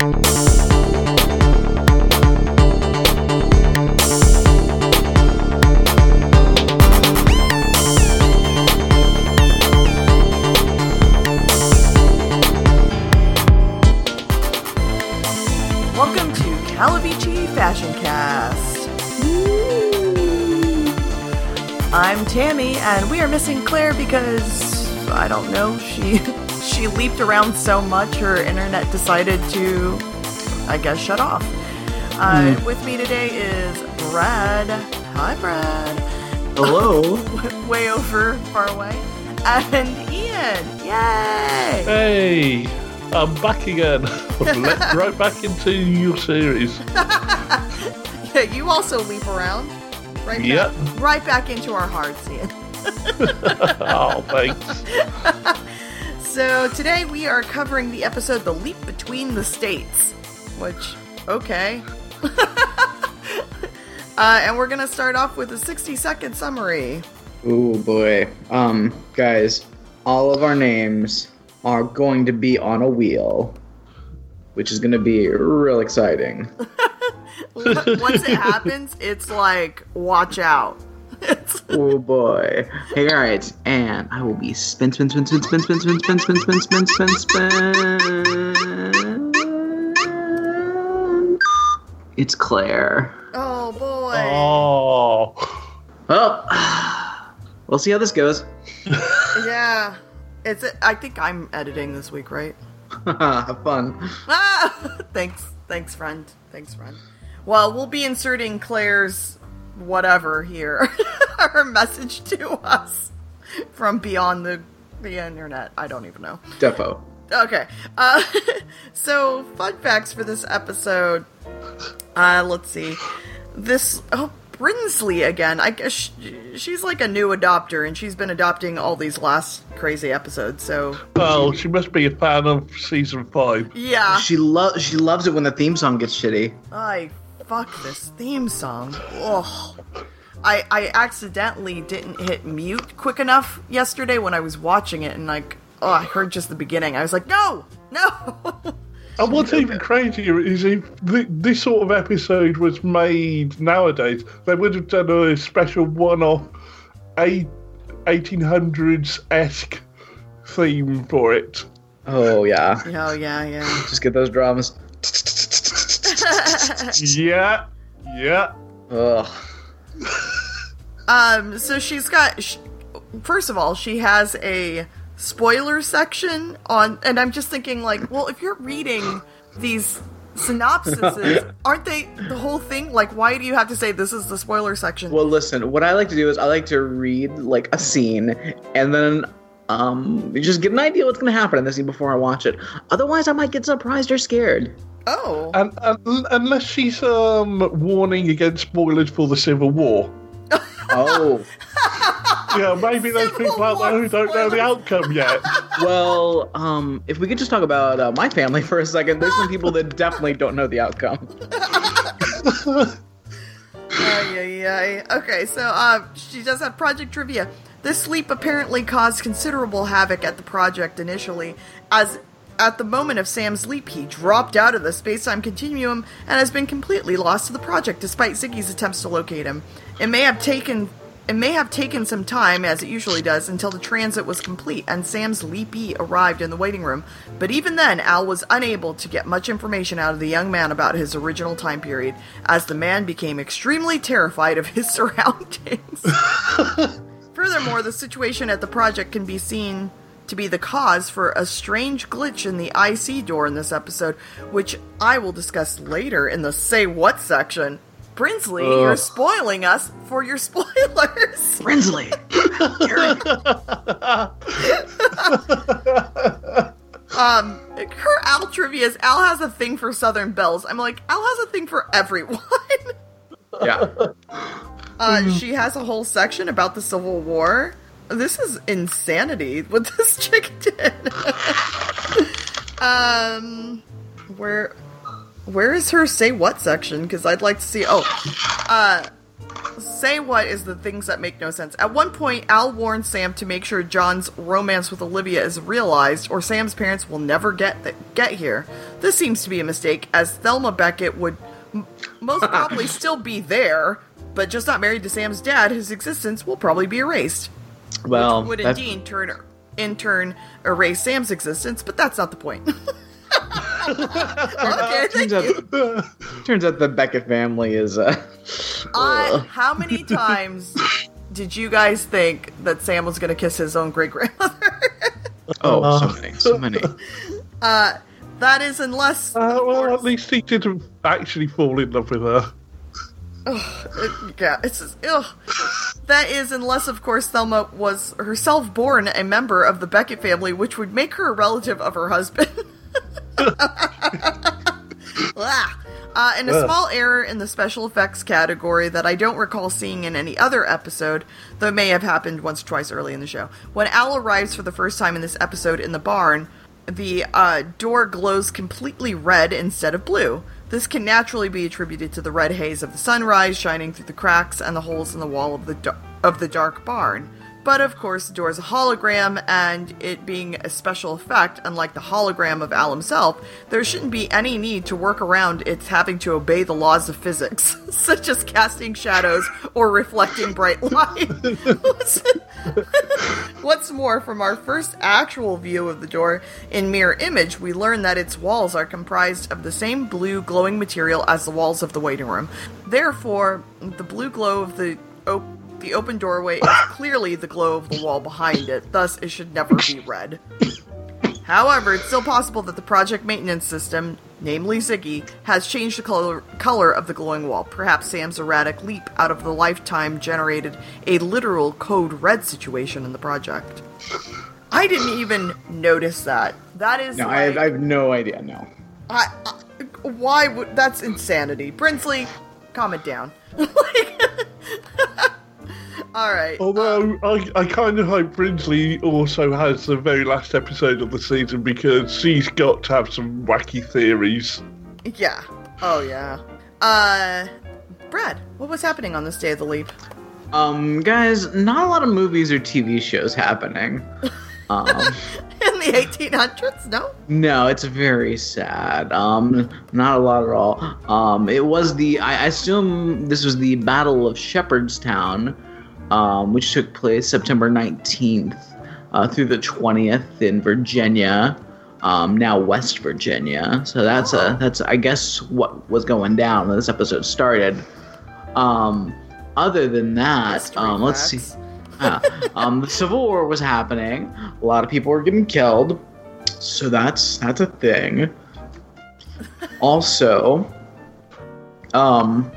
Welcome to Calavici Fashion Cast. I'm Tammy, and we are missing Claire because I don't know. She she leaped around so much, her internet decided to, I guess, shut off. Uh, With me today is Brad. Hi, Brad. Hello. Way over far away, and Ian. Yay! Hey, I'm back again. Right back into your series. Yeah, you also leap around. Right Yep. back, right back into our hearts, Ian. Oh, thanks. So today we are covering the episode The Leap Between the States, which, okay. uh, and we're going to start off with a 60 second summary. Oh boy. Um, guys, all of our names are going to be on a wheel, which is going to be real exciting. Once it happens, it's like, watch out. It's, Oh boy. Hey, all right, and I will be spin, spin, spin, spin, spin, spin, spin, spin, spin, spin, spin, spin, spin. It's Claire. oh boy. Oh, Well, we'll see how this goes. Yeah. It's, I think I'm editing this week, right? Have fun. Ah! thanks, thanks, friend. Thanks, friend. Well, we'll be inserting Claire's whatever here, her message to us from beyond the the internet. I don't even know. Defo. Okay. Uh, so, fun facts for this episode. Uh, let's see. This oh Brinsley again. I guess sh she's like a new adopter, and she's been adopting all these last crazy episodes. So, well, she must be a fan of season five. yeah. She loves she loves it when the theme song gets shitty. I fuck this theme song. Ugh. I I accidentally didn't hit mute quick enough yesterday when I was watching it, and like, oh, I heard just the beginning. I was like, no, no. And what's even crazier is if th- this sort of episode was made nowadays, they would have done a special one-off eight, 1800s esque theme for it. Oh yeah. oh yeah, yeah. Just get those drums. Yeah, yeah. Ugh. Um, so she's got. Sh- first of all, she has a spoiler section on, and I'm just thinking, like, well, if you're reading these synopsises, aren't they the whole thing? Like, why do you have to say this is the spoiler section? Well, listen. What I like to do is I like to read like a scene and then um just get an idea what's gonna happen in the scene before I watch it. Otherwise, I might get surprised or scared. Oh, And, and unless she's um warning against spoilers for the Civil War. Oh. Yeah, maybe there's Civil people out there War who don't know the outcome yet. well, um, if we could just talk about uh, my family for a second, there's some people that definitely don't know the outcome. Ay, ay, ay. Okay, so uh, she does have project trivia. This sleep apparently caused considerable havoc at the project initially, as at the moment of Sam's leap, he dropped out of the space-time continuum and has been completely lost to the project, despite Ziggy's attempts to locate him. It may have taken it may have taken some time, as it usually does, until the transit was complete and Sam's leapee arrived in the waiting room. But even then, Al was unable to get much information out of the young man about his original time period, as the man became extremely terrified of his surroundings. Furthermore, the situation at the project can be seen to be the cause for a strange glitch in the IC door in this episode, which I will discuss later in the Say What section. Brinsley, you're spoiling us for your spoilers. Brinsley. Um, her Al trivia is Al has a thing for Southern Belles. I'm like, Al has a thing for everyone. yeah. Uh, she has a whole section about the Civil War. This is insanity what this chick did. um, where, where is her say what section? Because I'd like to see. Oh, uh, say what is the things that make no sense. At one point, Al warns Sam to make sure John's romance with Olivia is realized, or Sam's parents will never get th- get here. This seems to be a mistake, as Thelma Beckett would m- most probably still be there, but just not married to Sam's dad. His existence will probably be erased. Well, Would that's- indeed turn in turn erase Sam's existence, but that's not the point. okay, thank turns out, you. turns out the Beckett family is. Uh, I, how many times did you guys think that Sam was going to kiss his own great grandmother? oh, so many, so many. Uh, that is unless. Uh, well, at least he didn't actually fall in love with her. Uh, yeah, it's just, ugh. That is unless, of course, Thelma was herself born a member of the Beckett family, which would make her a relative of her husband. Uh, and a small error in the special effects category that I don't recall seeing in any other episode, though it may have happened once or twice early in the show. When Al arrives for the first time in this episode in the barn, the uh, door glows completely red instead of blue. This can naturally be attributed to the red haze of the sunrise shining through the cracks and the holes in the wall of the of the dark barn. But of course, is a hologram, and it being a special effect, unlike the hologram of Al himself, there shouldn't be any need to work around its having to obey the laws of physics, such as casting shadows or reflecting bright light. What's- What's more, from our first actual view of the door in mirror image, we learn that its walls are comprised of the same blue glowing material as the walls of the waiting room. Therefore, the blue glow of the op- the open doorway is clearly the glow of the wall behind it. Thus, it should never be red. However, it's still possible that the project maintenance system, namely Ziggy, has changed the color, color of the glowing wall. Perhaps Sam's erratic leap out of the lifetime generated a literal code red situation in the project. I didn't even notice that. That is No, I, have, I have no idea. No. I, I, why would that's insanity. Brinsley, calm it down. like, all right. Although I, I kind of hope Brinsley also has the very last episode of the season because she's got to have some wacky theories. Yeah. Oh yeah. Uh, Brad, what was happening on this day of the leap? Um, guys, not a lot of movies or TV shows happening. Um, In the 1800s? No. no, it's very sad. Um, not a lot at all. Um, it was the I I assume this was the Battle of Shepherdstown, um, which took place September nineteenth uh, through the twentieth in Virginia. Um, now West Virginia. So that's a that's I guess what was going down when this episode started. Um, other than that, um, let's see. Yeah. um, the Civil War was happening. A lot of people were getting killed, so that's that's a thing. Also, um,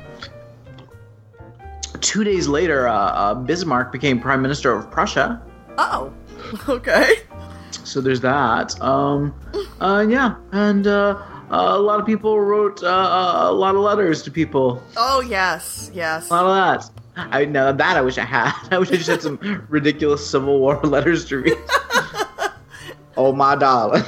two days later, uh, uh, Bismarck became Prime Minister of Prussia. Oh. Okay. So there's that. Um, uh, yeah, and uh, uh, a lot of people wrote a lot of letters to people. Oh yes, yes. A lot of that. I know that I wish I had. I wish I just had some ridiculous Civil War letters to read. oh my darling,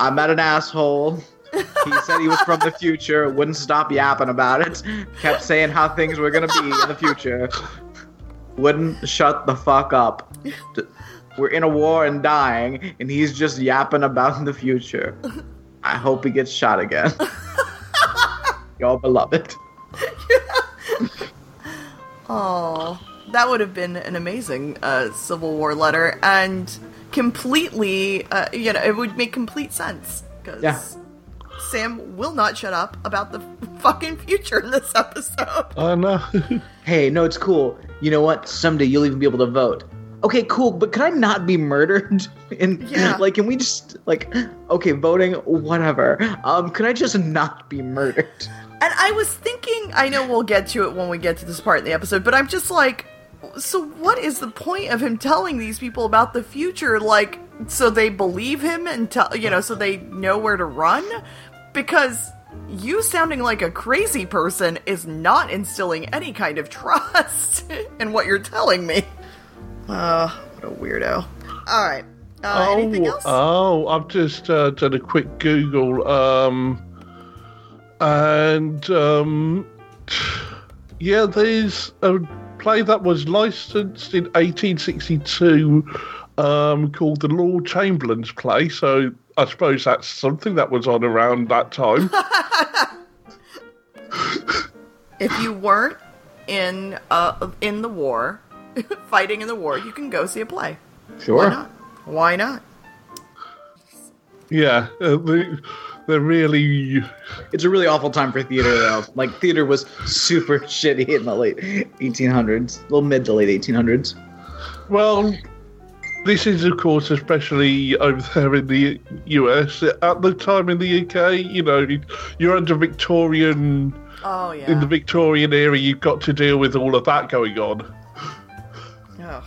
I met an asshole. He said he was from the future. Wouldn't stop yapping about it. Kept saying how things were gonna be in the future. Wouldn't shut the fuck up. We're in a war and dying, and he's just yapping about the future. I hope he gets shot again. Your beloved. Oh, that would have been an amazing uh, Civil War letter, and completely, uh, you know, it would make complete sense because Yeah. Sam will not shut up about the fucking future in this episode. Oh, no. hey, no, it's cool. You know what? Someday you'll even be able to vote. Okay, cool, but can I not be murdered? And Yeah. like, can we just like, okay, voting, whatever. Um, can I just not be murdered? And I was thinking, I know we'll get to it when we get to this part in the episode, but I'm just like, so what is the point of him telling these people about the future? Like, so they believe him and tell, you know, so they know where to run? Because you sounding like a crazy person is not instilling any kind of trust in what you're telling me. Uh, what a weirdo. All right. Uh, anything else? oh, I've just uh, done a quick Google, um, and um, Yeah, there's a play that was licensed in 1862 um, called the Lord Chamberlain's play. So I suppose that's something that was on around that time. If you weren't in uh in the war, fighting in the war, you can go see a play. Sure. Why Sure. not? Why not? yeah, uh, they, they're really. It's a really awful time for theater, though. Like, theater was super shitty in the late 1800s, little mid to late 1800s. Well, this is, of course, especially over there in the US. At the time in the UK, you know, you're under Victorian. Oh yeah. In the Victorian era, you've got to deal with all of that going on. Ugh.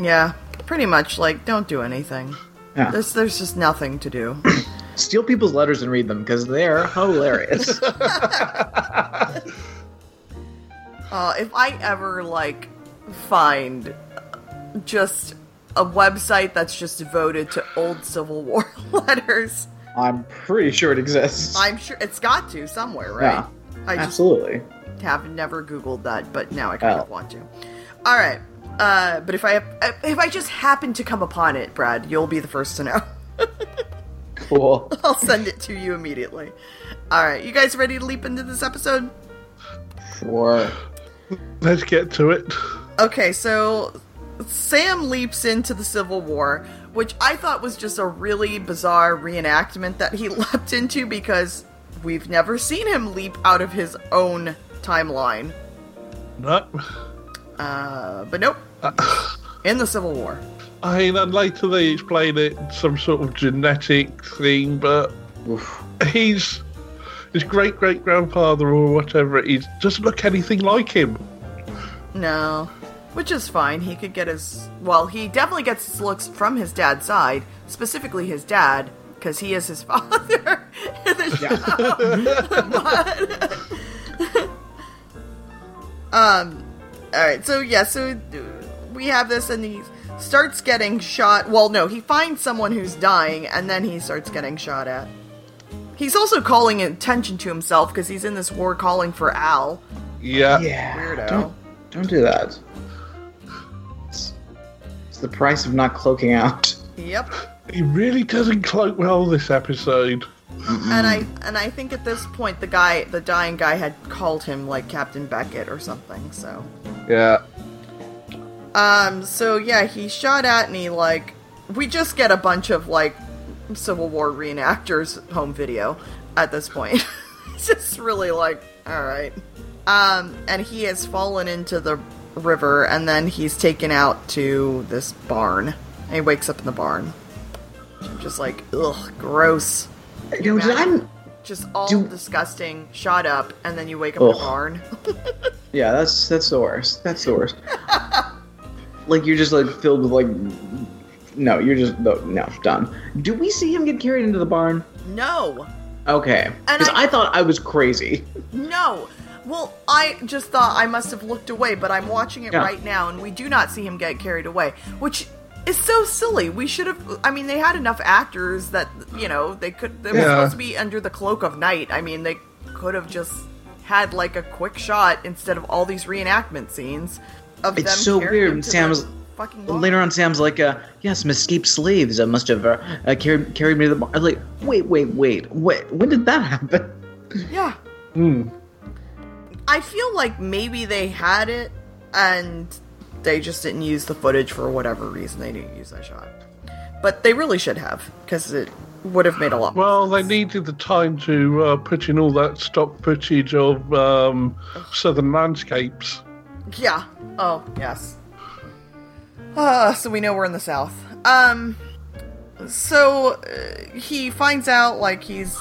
Yeah, pretty much. Like, don't do anything. Yeah. There's there's just nothing to do. Steal people's letters and read them because they're hilarious. Uh, if I ever like find just a website that's just devoted to old Civil War letters, I'm pretty sure it exists. I'm sure it's got to somewhere, right? Yeah, I just Absolutely. have never Googled that, but now I kind Oh. of want to. All right, uh, but if I if I just happen to come upon it, Brad, you'll be the first to know. Cool. I'll send it to you immediately. All right, you guys ready to leap into this episode? Sure. Let's get to it. Okay, so Sam leaps into the Civil War, which I thought was just a really bizarre reenactment that he leapt into because we've never seen him leap out of his own timeline. No. Uh, but nope. In the Civil War. I mean, and later they explain it some sort of genetic thing, but Oof. he's his great great grandfather or whatever it is doesn't look anything like him. No. Which is fine. He could get his. Well, he definitely gets his looks from his dad's side, specifically his dad, because he is his father in the show. But- um. Alright, so yeah, so we have this, and he starts getting shot. Well, no, he finds someone who's dying, and then he starts getting shot at. He's also calling attention to himself because he's in this war calling for Al. Yeah. Yeah. Weirdo. Don't, don't do that. It's, it's the price of not cloaking out. Yep. He really doesn't cloak well this episode. And I and I think at this point the guy, the dying guy, had called him like Captain Beckett or something. So, Yeah. um, so yeah, he shot at me like, we just get a bunch of like Civil War reenactors home video at this point. it's just really like, all right. Um, and he has fallen into the river, and then he's taken out to this barn. And he wakes up in the barn. I'm just like, ugh, gross. You know, did I? Just all Do- disgusting, shot up, and then you wake up in the barn. Yeah, that's that's the worst. That's the worst. like you're just like filled with like. No, you're just no, no done. Do we see him get carried into the barn? no, Okay, because I- I thought I was crazy. no. Well, I just thought I must have looked away, but I'm watching it Yeah. right now, and we do not see him get carried away, which is so silly. We should have. I mean, they had enough actors that you know they could. They were supposed to be under the cloak of night. I mean, they could have just had like a quick shot instead of all these reenactment scenes of It's them. so weird. him to Sam's- the fucking barn. Later on, Sam's like, uh, "Yeah, some escaped slaves uh, must have uh, uh, carried carried me to the barn." I was like, "Wait, wait, wait, wait! When did that happen?" Yeah. Hmm. I feel like maybe they had it and they just didn't use the footage for whatever reason they didn't use that shot. But they really should have because it would have made a lot. more Well, they needed the time to uh, put in all that stock footage of um, southern landscapes. Yeah. Oh yes. Uh, so we know we're in the south. Um. So uh, he finds out like he's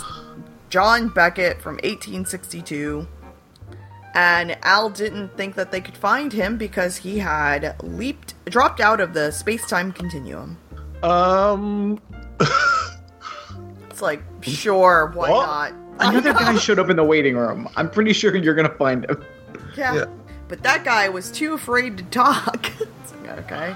John Beckett from 1862. And Al didn't think that they could find him because he had leaped, dropped out of the space time continuum. Um, It's like, sure, why What? not? Another guy showed up in the waiting room. I'm pretty sure you're gonna find him. Yeah. Yeah. But that guy was too afraid to talk. Like, okay.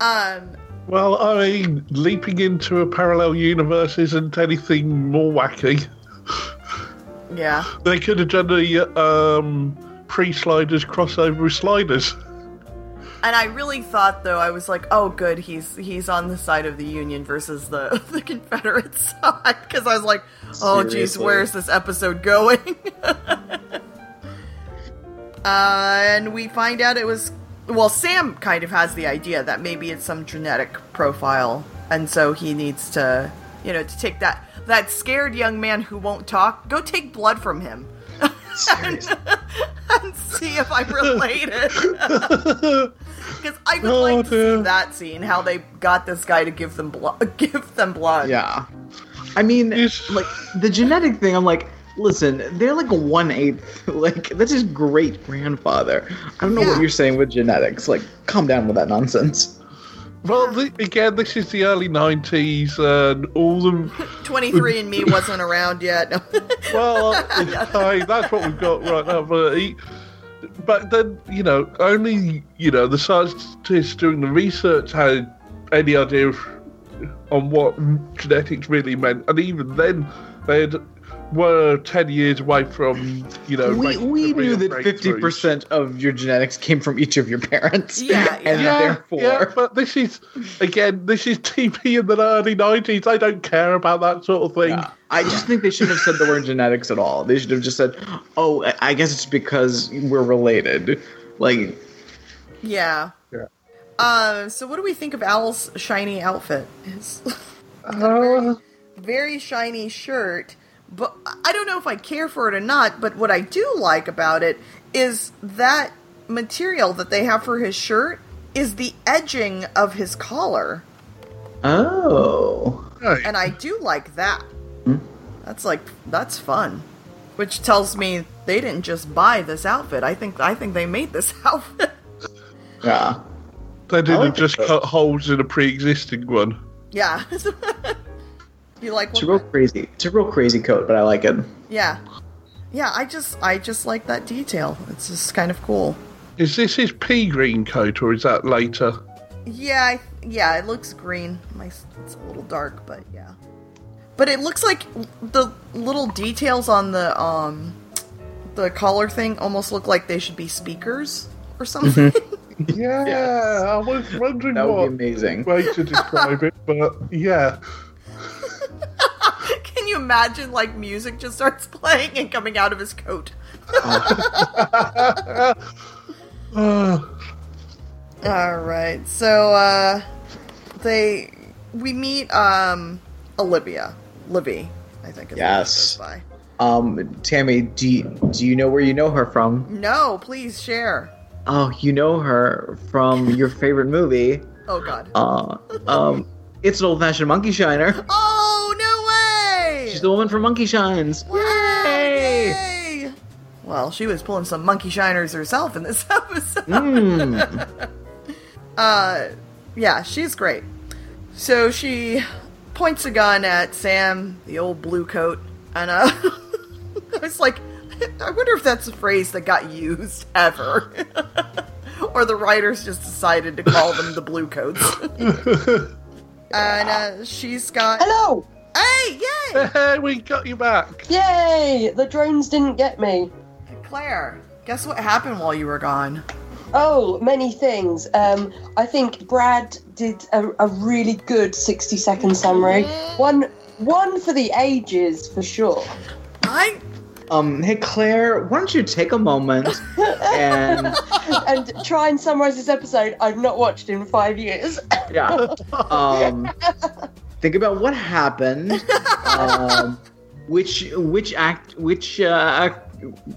Um, well, I mean, leaping into a parallel universe isn't anything more wacky. Yeah. They could have done the um, pre-sliders crossover with sliders. And I really thought though, I was like, oh good, he's he's on the side of the Union versus the the Confederate side. Because I was like, oh geez, where's this episode going? uh, and we find out it was well, Sam kind of has the idea that maybe it's some genetic profile, and so he needs to, you know, to take that that scared young man who won't talk, go take blood from him. Seriously. and see if I'm related. Because I would Oh, like to dear. see that scene, how they got this guy to give them blood. Give them blood. Yeah. I mean, like the genetic thing. I'm like, listen, they're like a one eighth. Like that's his great grandfather. I don't know Yeah. what you're saying with genetics. Like, calm down with that nonsense. Well, the, again, this is the early '90s, and all the 23 and Me wasn't around yet. well, I, that's what we've got right now. But, he, but then, you know, only you know the scientists doing the research had any idea of, on what genetics really meant, and even then, they had, were ten years away from you know. we making we knew that fifty percent of your genetics came from each of your parents. Yeah, and yeah. therefore, yeah, but this is again, this is TV in the early nineties. I don't care about that sort of thing. Yeah. I just think they shouldn't have said the word genetics at all. They should have just said, "Oh, I- I guess it's because we're related." Like, yeah. Yeah. Uh, so what do we think of Al's shiny outfit? His Uh, very shiny shirt. But I don't know if I care for it or not, but what I do like about it is that material that they have for his shirt is the edging of his collar. oh, right. and I do like that. Hmm? That's like that's fun, which tells me they didn't just buy this outfit. I think I think they made this outfit. yeah. they didn't like just though. cut holes in a pre-existing one. yeah. you like It's a real crazy. It's a real crazy coat, but I like it. Yeah, yeah. I just I just like that detail. It's just kind of cool. Is this his pea green coat, or is that later? Yeah, I, yeah. It looks green. My it's a little dark, but yeah. But it looks like the little details on the um the collar thing almost look like they should be speakers or something. Yeah, Yes. I was wondering That would what be amazing. way to describe it, but yeah. Can you imagine like music just starts playing and coming out of his coat? All right. So uh they we meet um Olivia. Libby, I think is Yes. what it goes Um, Tammy, do you, do you know where you know her from? No, please share. Oh, you know her from your favorite movie. Oh god. Uh, um, it's an old-fashioned monkey shiner. Oh no way! She's the woman from Monkey Shines. Yay! yay! Well, she was pulling some monkey shiners herself in this episode. Mm. Uh, yeah, she's great. So she points a gun at Sam, the old blue coat, and uh, I was like, I wonder if that's a phrase that got used ever, or the writers just decided to call them the blue coats. and uh, she's got, Hello! Hey, yay, hey, we got you back. Yay! The drones didn't get me. Claire. Guess what happened while you were gone? Oh, many things. Um, I think Brad did a, a really good 60 second summary. One, one for the ages, for sure. I Um, hey Claire, why don't you take a moment and and try and summarize this episode I've not watched in five years. yeah, um, think about what happened, um, which which act which uh,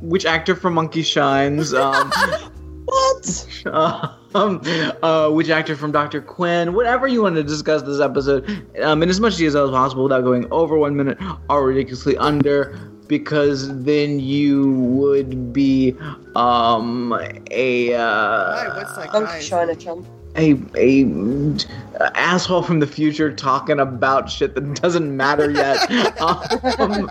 which actor from Monkey Shines, um, what? um, uh, which actor from Doctor Quinn, whatever you want to discuss this episode, um, in as much detail as possible without going over one minute or ridiculously under, because then you would be um a uh, Hi, what's that Monkey guy's- China chump. A a mm, asshole from the future talking about shit that doesn't matter yet. um,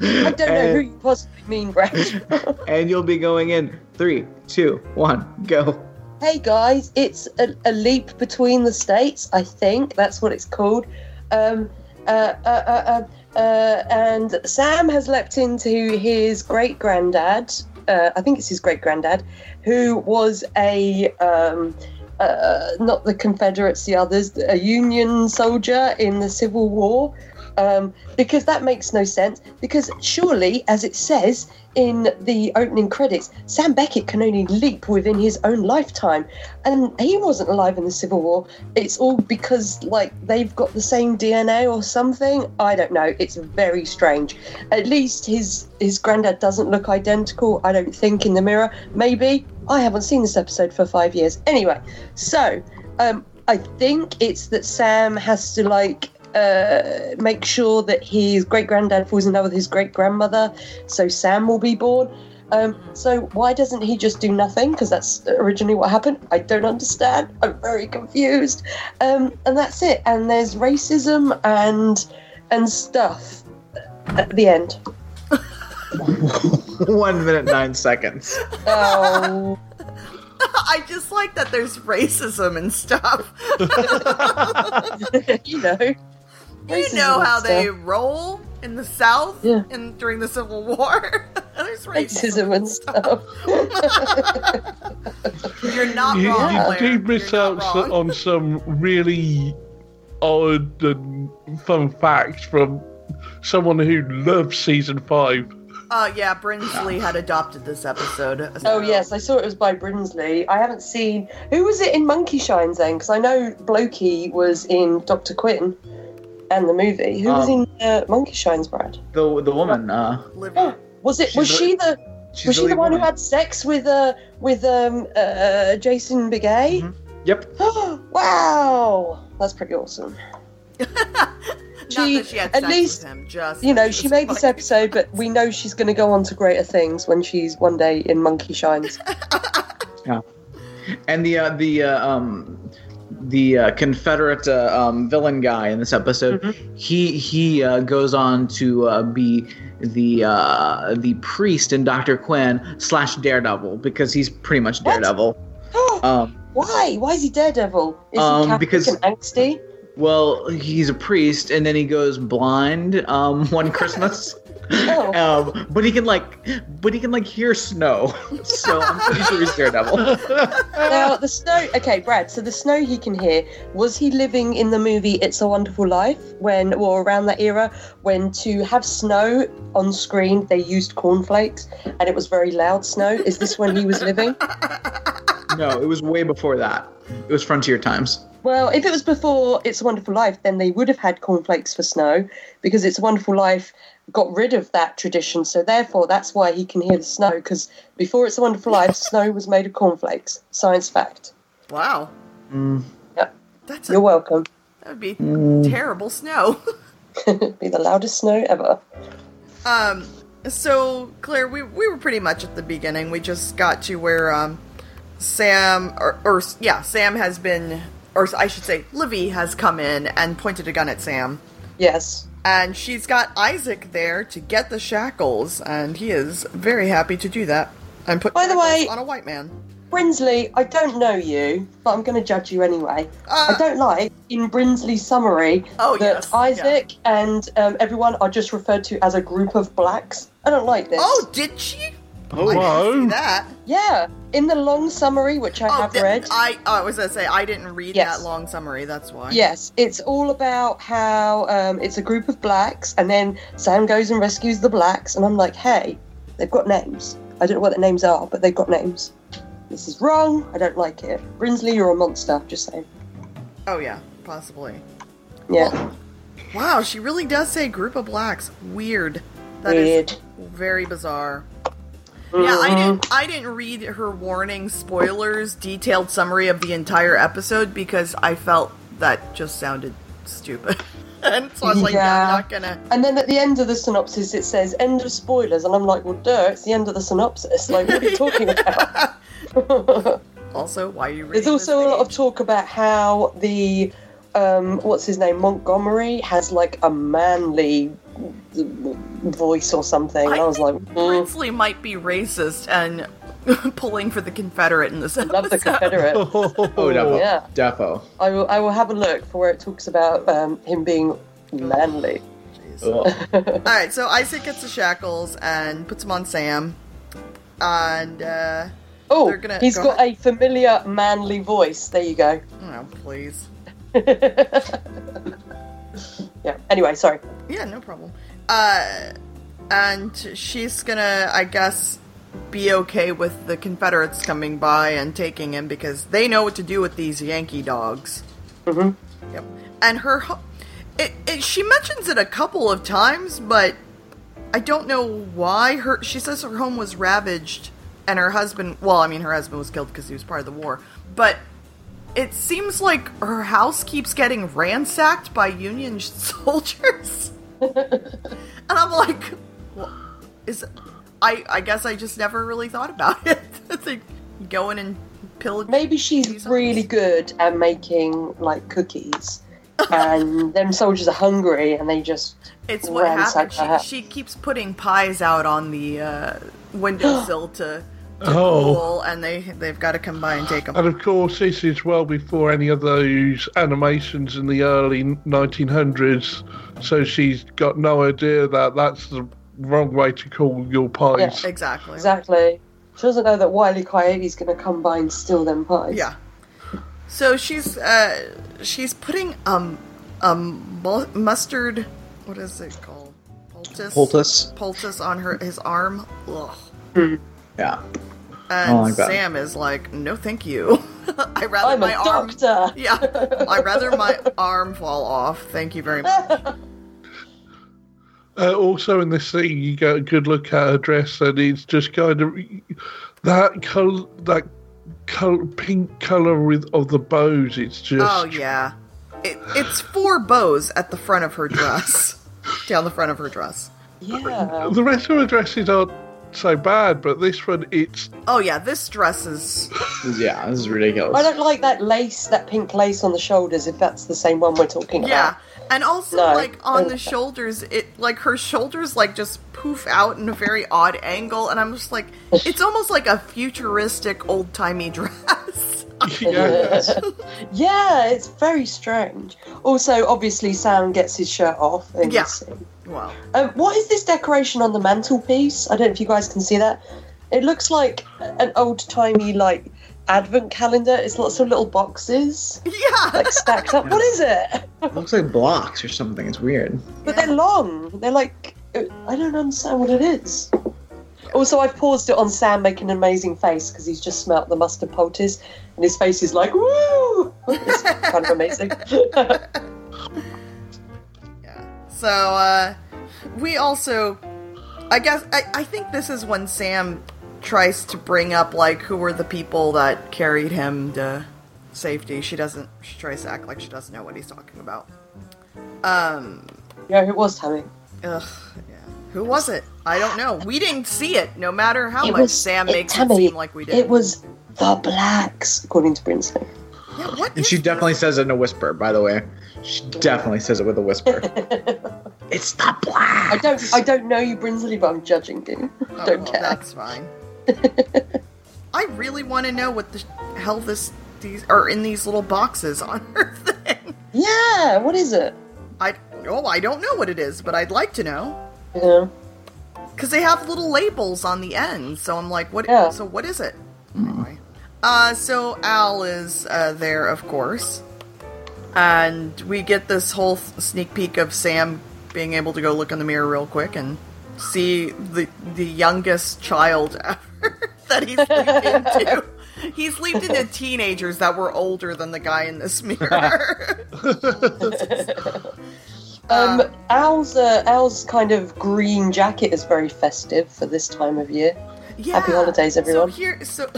I don't know who you possibly mean, Brad. and you'll be going in three, two, one, go. hey guys, it's a, a leap between the states. I think that's what it's called. Um, uh, uh, uh, uh, Uh, and Sam has leapt into his great granddad. Uh, I think it's his great granddad, who was a um, uh, not the Confederates, the others, a Union soldier in the Civil War. Um, because that makes no sense. Because surely, as it says in the opening credits, Sam Beckett can only leap within his own lifetime, and he wasn't alive in the Civil War. It's all because like they've got the same DNA or something. I don't know. It's very strange. At least his his granddad doesn't look identical. I don't think in the mirror. Maybe I haven't seen this episode for five years. Anyway, so um, I think it's that Sam has to like uh, make sure that his great granddad falls in love with his great grandmother, so Sam will be born. Um, so why doesn't he just do nothing? Because that's originally what happened. I don't understand. I'm very confused. Um, and that's it. And there's racism and and stuff at the end. One minute nine seconds. Oh, I just like that there's racism and stuff. you know. You know and how they roll in the South Yeah. and during the Civil War. there's racism and stuff. You're not You, wrong. you do miss out not so- wrong. on some really odd and fun facts from someone who loves season five. Uh, yeah, Brinsley had adopted this episode. Oh yes, I saw it was by Brinsley. I haven't seen who was it in Monkey Shines then? Because I know Blokey was in Doctor Quinn and the movie. Who was Um, in uh, Monkey Shines, Brad? The the woman. Uh, Livy. Was it? Was she the? she's Was she the lead one who had sex with uh with um uh Jason Beghe? Mhm. Yep. wow, that's pretty awesome. Not She- that she had at sex least, with him, just You know, she was made this episode, but we know she's going to go on to greater things when she's one day in Monkey Shines. Yeah. And the uh, the uh, um the uh, Confederate uh, um, villain guy in this episode, he he uh, goes on to uh, be the uh, the priest in Doctor Quinn slash Daredevil because he's pretty much Daredevil. Um, Why? Why is he Daredevil? Is Um, he Catholic because- and angsty? Well, he's a priest, and then he goes blind um, one Christmas. Oh. Um, but he can like, but he can like hear snow, so I'm pretty sure he's Daredevil. Now the snow. Okay, Brad. So the snow he can hear. Was he living in the movie It's a Wonderful Life when, or around that era, when to have snow on screen they used cornflakes and it was very loud snow? Is this when he was living? No, it was way before that. It was Frontier Times. Well, if it was before It's a Wonderful Life, then they would have had cornflakes for snow because It's a Wonderful Life got rid of that tradition. So therefore, that's why he can hear the snow because before It's a Wonderful Life, snow was made of cornflakes. Science fact. Wow. Mm. Yep. That's a, You're welcome. that would be Mm. terrible snow. Be the loudest snow ever. Um, so Claire, we we were pretty much at the beginning. We just got to where um, Sam or, or yeah, Sam has been, or I should say, Livy has come in and pointed a gun at Sam, Yes. and she's got Isaac there to get the shackles, and he is very happy to do that and put By the way- on a white man. Brinsley, I don't know you, but I'm going to judge you anyway. Uh, I don't like in Brinsley's summary Oh, that yes, Isaac and um, everyone are just referred to as a group of blacks. I don't like this. Oh, did she? Oh, I didn't see that. Yeah, in the long summary, which I Oh, have th- read. I, oh, I was gonna say I didn't read Yes. that long summary. That's why. Yes, it's all about how um, it's a group of blacks, and then Sam goes and rescues the blacks, and I'm like, hey, they've got names. I don't know what their names are, but they've got names. This is wrong. I don't like it. Brinsley, you're a monster. Just saying. Oh yeah, possibly. Yeah, Wow, she really does say group of blacks. Weird. That is weird. very bizarre. Yeah, I Mhm. didn't. I didn't read her warning, spoilers, detailed summary of the entire episode because I felt that just sounded stupid, and so I was like, yeah. Yeah. I'm not gonna. And then at the end of the synopsis, it says "end of spoilers," and I'm like, "Well, duh, it's the end of the synopsis. Like, what are you talking about?" Also, why are you reading? There's also a lot of talk about how the um, what's his name Montgomery has like a manly voice or something. And I was like, mm, Brinsley might be racist and pulling for the Confederate in this I love the. Confederate. Oh, defo. Yeah. Defo. I will, I will have a look for where it talks about um, him being manly. Jeez. Ugh. All right, so Isaac gets the shackles and puts them on Sam, and uh, Oh, They're gonna- he's go got a familiar manly voice. There you go. oh please, Yeah. Anyway, sorry. Yeah, no problem. Uh, and she's gonna, I guess, be okay with the Confederates coming by and taking him because they know what to do with these Yankee dogs. hmm Yep. And her, ho- it, it, she mentions it a couple of times, but I don't know why. Her, she says her home was ravaged, and her husband. Well, I mean, her husband was killed because he was part of the war, but it seems like her house keeps getting ransacked by Union soldiers, and I'm like, well, is I? I guess I just never really thought about it. It's like going and pillaging. Maybe she's really good at making like cookies, and them soldiers are hungry, and they just It's what her. She, she keeps putting pies out on the uh, windowsill to Oh. cool, and they they've got to come by and take them. And of course, this is well before any of those animations in the early 1900s. So she's got no idea that that's the wrong way to call your pies. Exactly. exactly. She doesn't know that Wiley Coyote's going to come by and steal them pies. Yeah. So she's uh, she's putting um um mustard. What is it called? Poultice. Poultice. Poultice on her his arm. Ugh. Yeah. And Oh. Sam is like, no, thank you. I rather I'm my a arm. doctor. Yeah, I rather my arm fall off. Thank you very much. Uh, also, in this scene, you get a good look at her dress, and it's just kind of that color, that color, pink color with of the bows. It's just Oh yeah, it, it's four bows at the front of her dress, down the front of her dress. Yeah. the rest of her dresses aren't so bad, but this one, it's Oh yeah, this dress is. Yeah, this is ridiculous. I don't like that lace, that pink lace on the shoulders, if that's the same one we're talking Yeah, about. Yeah. And also No. like on the shoulders, it like her shoulders like just poof out in a very odd angle, and I'm just like, it's almost like a futuristic old timey dress. yeah, Yeah, it's very strange. Also, obviously, Sam gets his shirt off in Yeah. This scene. wow. Um, what is this decoration on the mantelpiece? I don't know if you guys can see that. It looks like an old timey like advent calendar. It's lots of little boxes Yeah. like stacked up. What is it? It looks like blocks or something. It's weird. But they're long. They're like I don't understand what it is. Also, I've paused it on Sam making an amazing face because he's just smelt the mustard poultice, and his face is like woo. It's kind of amazing. Yeah. So, uh, we also, I guess, I, I think this is when Sam tries to bring up, like, who were the people that carried him to safety. She doesn't, she tries to act like she doesn't know what he's talking about. Um, yeah, it was Tammy. ugh, yeah. Who was it? I don't know. We didn't see it, no matter how It much was- Sam it- makes Tammy, it seem like we did. It was the blacks, according to Brinsley. yeah, what And is she this? definitely says it in a whisper, by the way. She definitely says it with a whisper. it's the black. I don't, I don't know you, Brinsley, but I'm judging you. Oh, don't well, care. That's fine. I really want to know what the hell this these are in these little boxes on her thing. Yeah, what is it? I oh I don't know what it is, but I'd like to know Yeah. because they have little labels on the end. So I'm like, what? Yeah. So what is it? Anyway, uh, so Al is uh, there, of course, and we get this whole sneak peek of Sam being able to go look in the mirror real quick and see the the youngest child ever that he's leaped into. He's leaped into teenagers that were older than the guy in this mirror. Um, Uh, Al's uh, Al's kind of green jacket is very festive for this time of year. Yeah. Happy holidays, everyone. So here, so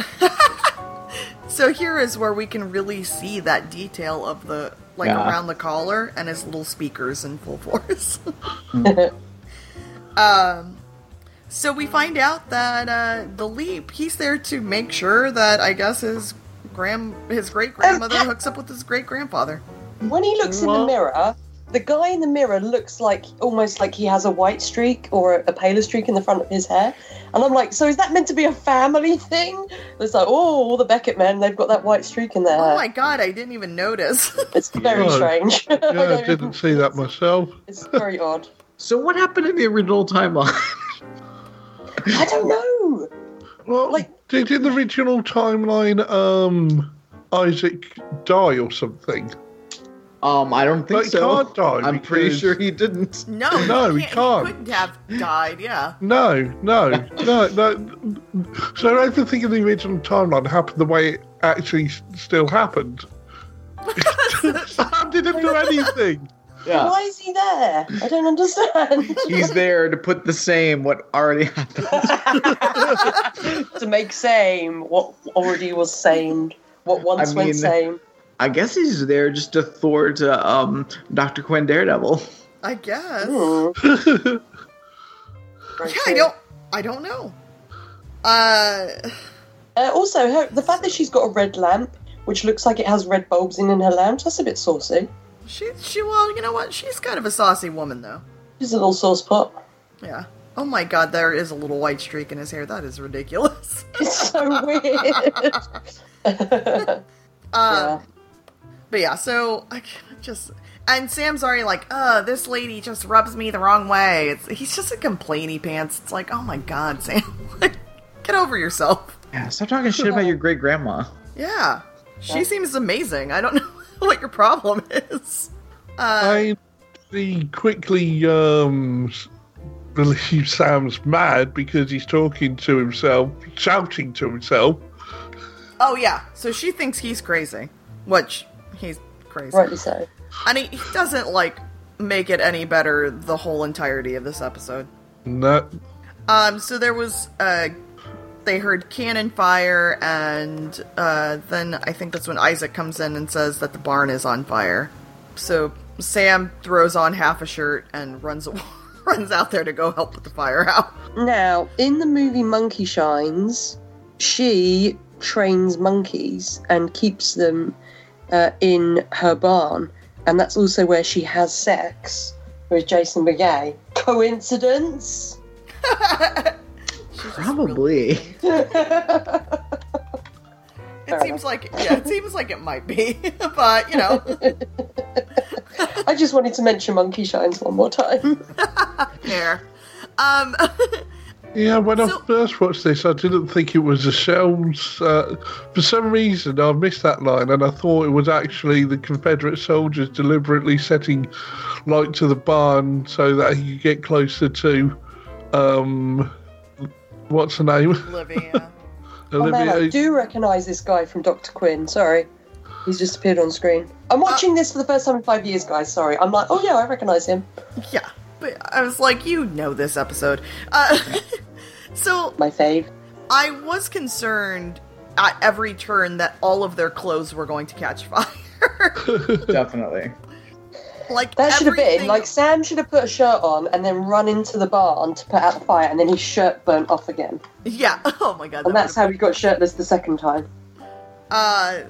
so here is where we can really see that detail of the like Yeah. around the collar and his little speakers in full force. um, so we find out that uh, the leap he's there to make sure that I guess his grand his great grandmother hooks up with his great grandfather. When he looks in the mirror, the guy in the mirror looks like almost like he has a white streak or a, a paler streak in the front of his hair. And I'm like, so is that meant to be a family thing? It's like, oh, all the Beckett men, they've got that white streak in their Oh hair. my god, I didn't even notice. It's very Yeah. strange. I yeah, I don't didn't even- see that myself. It's very odd. So what happened in the original timeline? I don't know. Well, Like- did in the original timeline, um, Isaac die or something? Um, I don't think But he so. can't die I'm pretty sure he didn't. No, No, he he can't. He couldn't have died. Yeah. No, no, no, no. So everything in the original timeline happened the way it actually still happened. Sam didn't do anything. Yeah. Why is he there? I don't understand. He's there to put the same what already happened. to make same what already was same, what once I went same. I guess he's there just to thwart uh, um, Dr. Quinn Daredevil. I guess. Hmm. Yeah, I don't. I don't know. Uh, Uh, also, her, the fact that she's got a red lamp, which looks like it has red bulbs in in her lounge, that's a bit saucy. she she well, you know what? She's kind of a saucy woman though. She's a little sauce pot. Yeah. Oh my god, there is a little white streak in his hair. That is ridiculous. It's so weird. Um, yeah. But yeah, so I just and Sam's already like, uh, this lady just rubs me the wrong way. It's, he's just a complainy pants. It's like, oh my god, Sam, get over yourself. Yeah, stop talking shit about your great grandma. Yeah, she Yeah. seems amazing. I don't know what your problem is. Uh, I he quickly um, s- believes Sam's mad because he's talking to himself, shouting to himself. oh yeah, so she thinks he's crazy, which he's crazy, Rightly so. and he, he doesn't like make it any better the whole entirety of this episode. No, Um, so there was uh they heard cannon fire and uh then I think that's when Isaac comes in and says that the barn is on fire. So Sam throws on half a shirt and runs runs out there to go help put the fire out. Now, in the movie Monkey Shines, she trains monkeys and keeps them uh, in her barn, and that's also where she has sex with Jason Beghe. Coincidence? Probably. It seems like yeah, it seems like it might be, but you know, I just wanted to mention Monkey Shines one more time. fair. Um, Yeah, when So- I first watched this, I didn't think it was the shells. Uh, for some reason, I missed that line, and I thought it was actually the Confederate soldiers deliberately setting light to the barn so that he could get closer to, um, what's her name? Olivia. Oh man, I do recognise this guy from Doctor Quinn. Sorry. He's just appeared on screen. I'm watching this for the first time in five years, guys. Sorry. I'm like, oh yeah, I recognise him. Yeah, but I was like, you know this episode. Uh, so My fave. I was concerned at every turn that all of their clothes were going to catch fire. Definitely. like That should have been like Sam should have put a shirt on and then run into the barn to put out the fire, and then his shirt burnt off again. yeah. Oh my god. And that that's how he got shirtless the second time. Uh,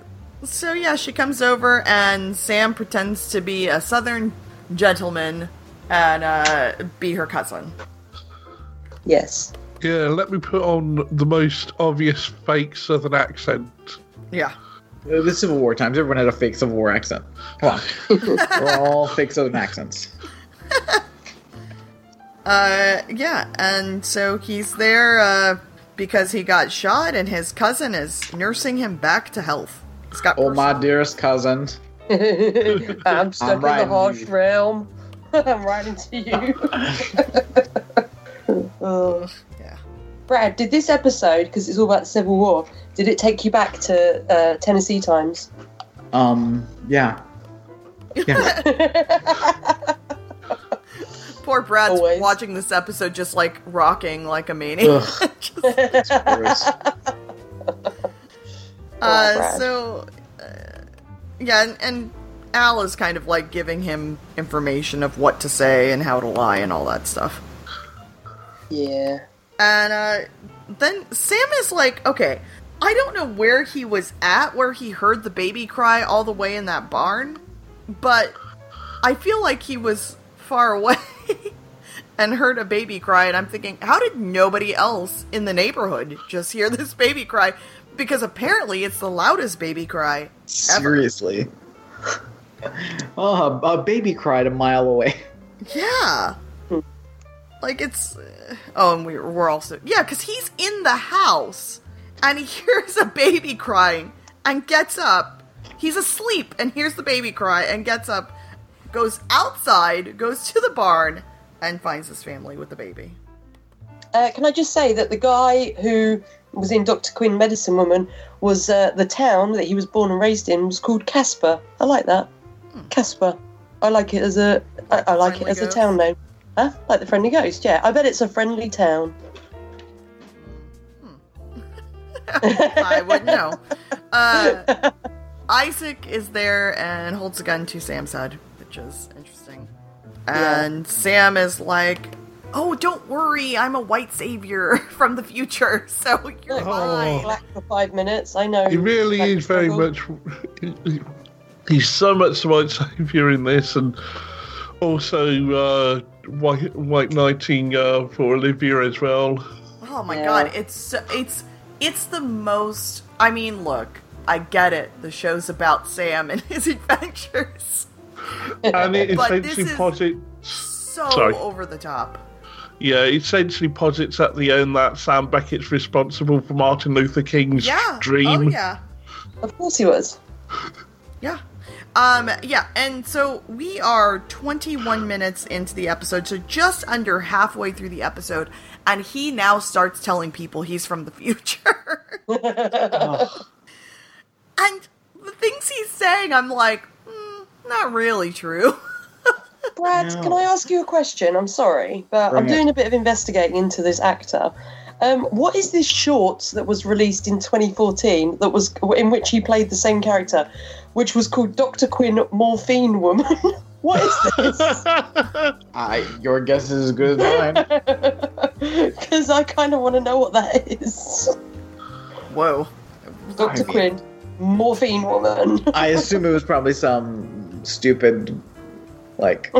so yeah, she comes over and Sam pretends to be a southern gentleman and uh, be her cousin. Yes. Yeah, let me put on the most obvious fake Southern accent. Yeah. Uh, The Civil War times, everyone had a fake Civil War accent. Come on. We're all fake Southern accents. Uh, yeah, and so he's there uh, because he got shot, and his cousin is nursing him back to health. He's got Oh, my dearest cousin. I'm stuck in the harsh you. realm. I'm writing to you. oh. Yeah. Brad, did this episode, because it's all about the Civil War, did it take you back to uh, Tennessee times? Um, yeah. Yeah. Poor Brad's Always. watching this episode just like rocking like a maniac. Ugh. Just- Gross. Uh, Brad. so, uh, yeah, and, and Al is kind of like giving him information of what to say and how to lie and all that stuff. yeah. And uh, then Sam is like, okay, I don't know where he was at, where he heard the baby cry all the way in that barn, but I feel like he was far away and heard a baby cry. And I'm thinking, how did nobody else in the neighborhood just hear this baby cry? Because apparently it's the loudest baby cry. Ever. Seriously. Oh, a baby cried a mile away. Yeah. Like it's. uh, oh, and we're we're also yeah, because he's in the house and he hears a baby crying and gets up. He's asleep and hears the baby cry and gets up, goes outside, goes to the barn, and finds his family with the baby. Uh, can I just say that the guy who was in Dr. Quinn Medicine Woman was uh, the town that he was born and raised in was called Casper. I like that. Casper. I like it as a I, I like Friendly it as ghost? a town name. Huh? Like the friendly ghost, yeah. I bet it's a friendly town. I wouldn't know. Uh, Isaac is there and holds a gun to Sam's head, which is interesting. And Sam is like, "Oh, don't worry, I'm a white savior from the future, so you're Look, fine." Black for five minutes. I know. He really is very struggle. much. He's so much the white saviour in this, and also uh, white white knighting uh, for Olivia as well. Oh my Yeah. god, it's so- it's it's the most. I mean, look, I get it. The show's about Sam and his adventures. And it essentially posits, So Sorry. over the top. yeah, it essentially posits at the end that Sam Beckett's responsible for Martin Luther King's Yeah. dream. Oh yeah. Of course he was. Yeah. Um, yeah, and so we are 21 minutes into the episode, so just under halfway through the episode, and he now starts telling people he's from the future. and the things he's saying, I'm like, mm, not really true. Brad, No. can I ask you a question? I'm sorry, but I'm Bring it. doing a bit of investigating into this actor. Um, what is this short that was released in 2014 that was in which he played the same character, which was called Doctor Quinn Morphine Woman? what is this? I, your guess is as good as mine. Because I kind of want to know what that is. Whoa. Doctor I- Quinn Morphine Woman. I assume it was probably some stupid, like,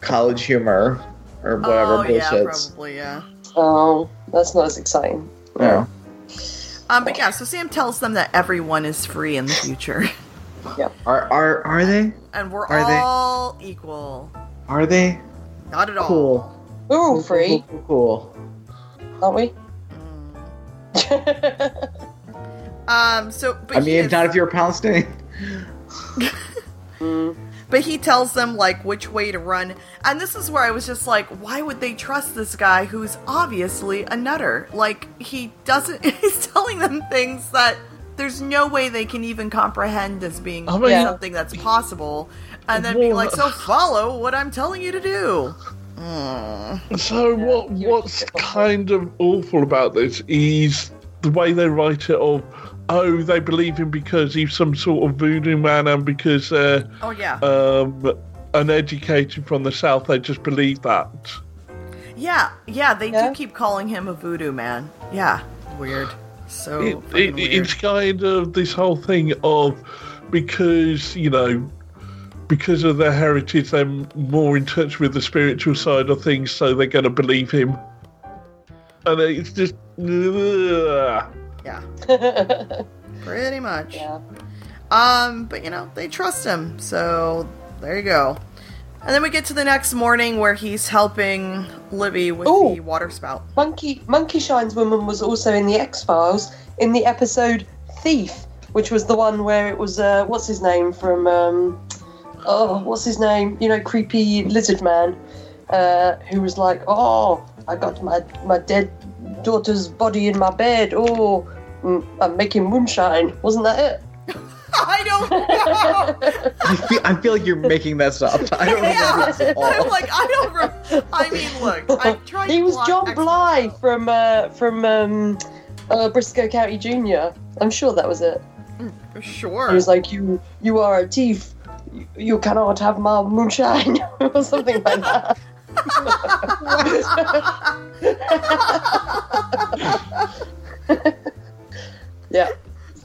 college humor or whatever oh, yeah, bullshit. probably, yeah. Oh, that's not as exciting. Yeah. Um, but yeah, so Sam tells them that everyone is free in the future, yeah. Are are are they? and we're Are they? all equal. Are they? Not at all. Cool. We're all free, Cool. cool, cool. aren't we? Um, so, but I he mean, is- not if you're a Palestinian. Mm. But he tells them like which way to run, and this is where I was just like, why would they trust this guy who's obviously a nutter? Like he doesn't. He's telling them things that there's no way they can even comprehend as being I mean- something that's possible, and then be like, so follow what I'm telling you to do. Mm. So what? What's just a bit kind of awful about this is the way they write it. Of oh, they believe him because he's some sort of voodoo man, and because they're Oh yeah, um, uneducated from the south, they just believe that. yeah, yeah. They Yeah. do keep calling him a voodoo man. Yeah, weird. So It, it, weird. it's kind of this whole thing of because you know because of their heritage they're more in touch with the spiritual side of things so they're going to believe him and it's just ugh. Yeah, pretty much. yeah. Um, but you know, they trust him, so there you go. And then we get to the next morning where he's helping Libby with Ooh. the water spout. Monkey Monkey Shine's woman was also in the X Files in the episode Theef, which was the one where it was uh, what's his name from um, oh what's his name you know creepy lizard man uh, who was like oh I got my my dead daughter's body in my bed oh I'm making moonshine wasn't that it? I don't know. I feel, I feel like you're making that stuff. I don't remember this yeah, at all. I'm like I don't. Re- I mean, look, I'm trying. he to was John X- Bly from uh, from um, uh, Brisco County Junior. I'm sure that was it. Sure. He was like, "You, you are a thief. You, you cannot have my moonshine," or something like that. Yeah,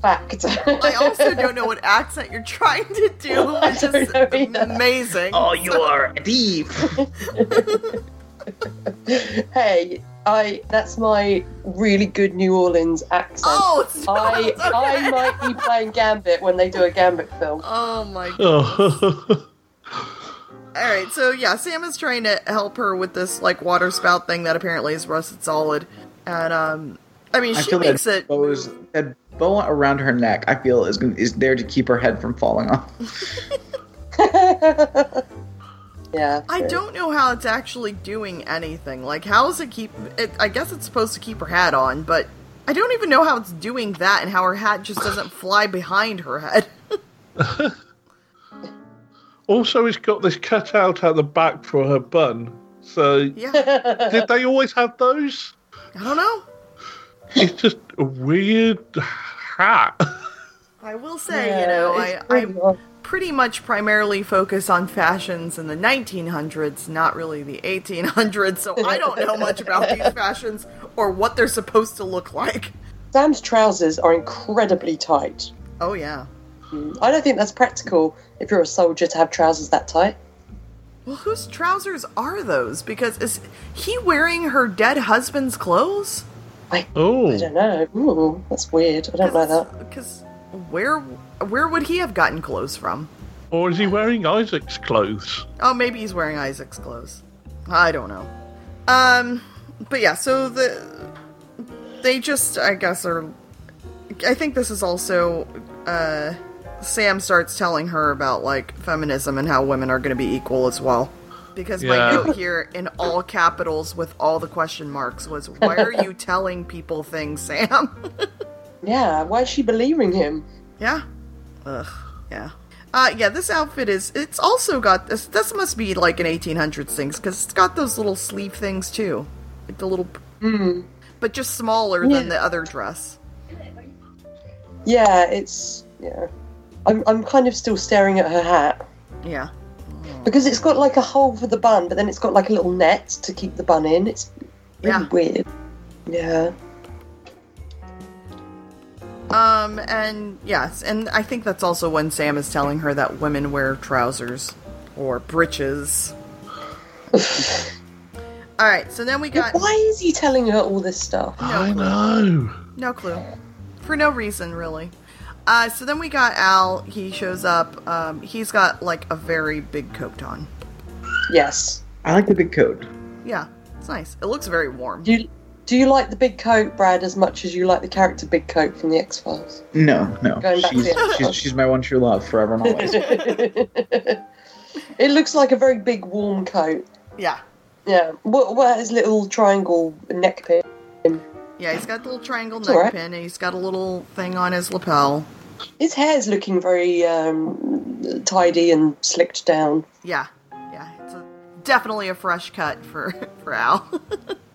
fact. I also don't know what accent you're trying to do, I which is know amazing. Oh, you are deep. hey, I. That's my really good New Orleans accent. Oh, stop. I Okay. I might be playing Gambit when they do a Gambit film. Oh my. Oh. All right, so yeah, Sam is trying to help her with this like water spout thing that apparently is rusted solid, and um, I mean I she feel makes that it. bows, that bow around her neck. I feel is gonna, is there to keep her head from falling off. yeah. I don't know how it's actually doing anything. Like, how is it keep? It, I guess it's supposed to keep her hat on, but I don't even know how it's doing that, and how her hat just doesn't fly behind her head. Also, it's got this cutout at the back for her bun. So, yeah, did they always have those? I don't know. It's just a weird hat. I will say, you know, I, it's I pretty odd. pretty much primarily focus on fashions in the 1900s, not really the 1800s, so I don't know much about these fashions or what they're supposed to look like. Sam's trousers are incredibly tight. Oh, yeah. Hmm. I don't think that's practical if you're a soldier to have trousers that tight. Well, whose trousers are those? Because is he wearing her dead husband's clothes? I, Oh, I don't know. Ooh, that's weird. I don't know that. Because where where would he have gotten clothes from? or is he wearing Isaac's clothes? Oh, maybe he's wearing Isaac's clothes. I don't know. Um, but yeah, so the they just I guess are. I think this is also uh, Sam starts telling her about like feminism and how women are going to be equal as well. Because my Yeah. note here in all capitals with all the question marks was, "Why are you telling people things, Sam?" Yeah, why is she believing him? Yeah. Ugh. Yeah. Uh, yeah, this outfit is. It's also got this. This must be like an 1800s things because it's got those little sleeve things too, like the little, Mm. but just smaller Yeah. than the other dress. Yeah, it's yeah. I'm I'm kind of still staring at her hat Yeah. Because it's got like a hole for the bun, but then it's got like a little net to keep the bun in. It's really Yeah. weird. Yeah. Um. And yes, and I think that's also when Sam is telling her that women wear trousers or breeches. All right. So then we got Why is he telling her all this stuff? I know. No clue. For no reason, really. Uh, so then we got Al. He shows up. Um, he's got like a very big coat on. Yes. I like the big coat. Yeah, it's nice. It looks very warm. Do you do you like the big coat, Brad, as much as you like the character Big Coat from the X Files? No, no. Going back to She's, the other she's, she's my one true love forever and always. it looks like a very big warm coat. Yeah. Yeah. What what his little triangle neck pin? Yeah, he's got the little triangle neck alright. pin, and he's got a little thing on his lapel. His hair's looking very um, tidy and slicked down. Yeah, yeah, it's a, definitely a fresh cut for for Al.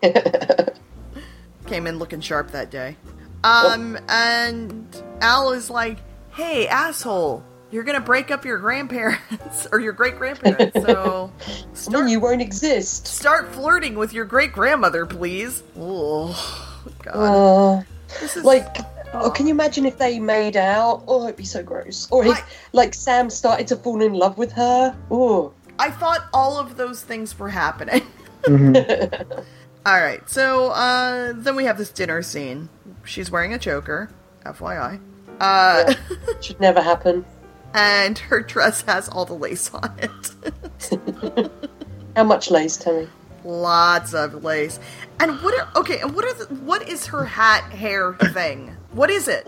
Came in looking sharp that day. Um, and Al is like, "Hey, asshole, you're gonna break up your grandparents or your great grandparents, so start you won't exist. start flirting with your great grandmother, please." Oh, God, Uh, this is like, oh, can you imagine if they made out? Oh, it'd be so gross. Or if, I- like, Sam started to fall in love with her. Oh, I thought all of those things were happening. Mhm. All right, so uh, then we have this dinner scene. She's wearing a choker, FYI, uh, should never happen. and her dress has all the lace on it. How much lace, Tammy? Lots of lace. And what are okay? And what are the, what is her hat hair thing? What is it?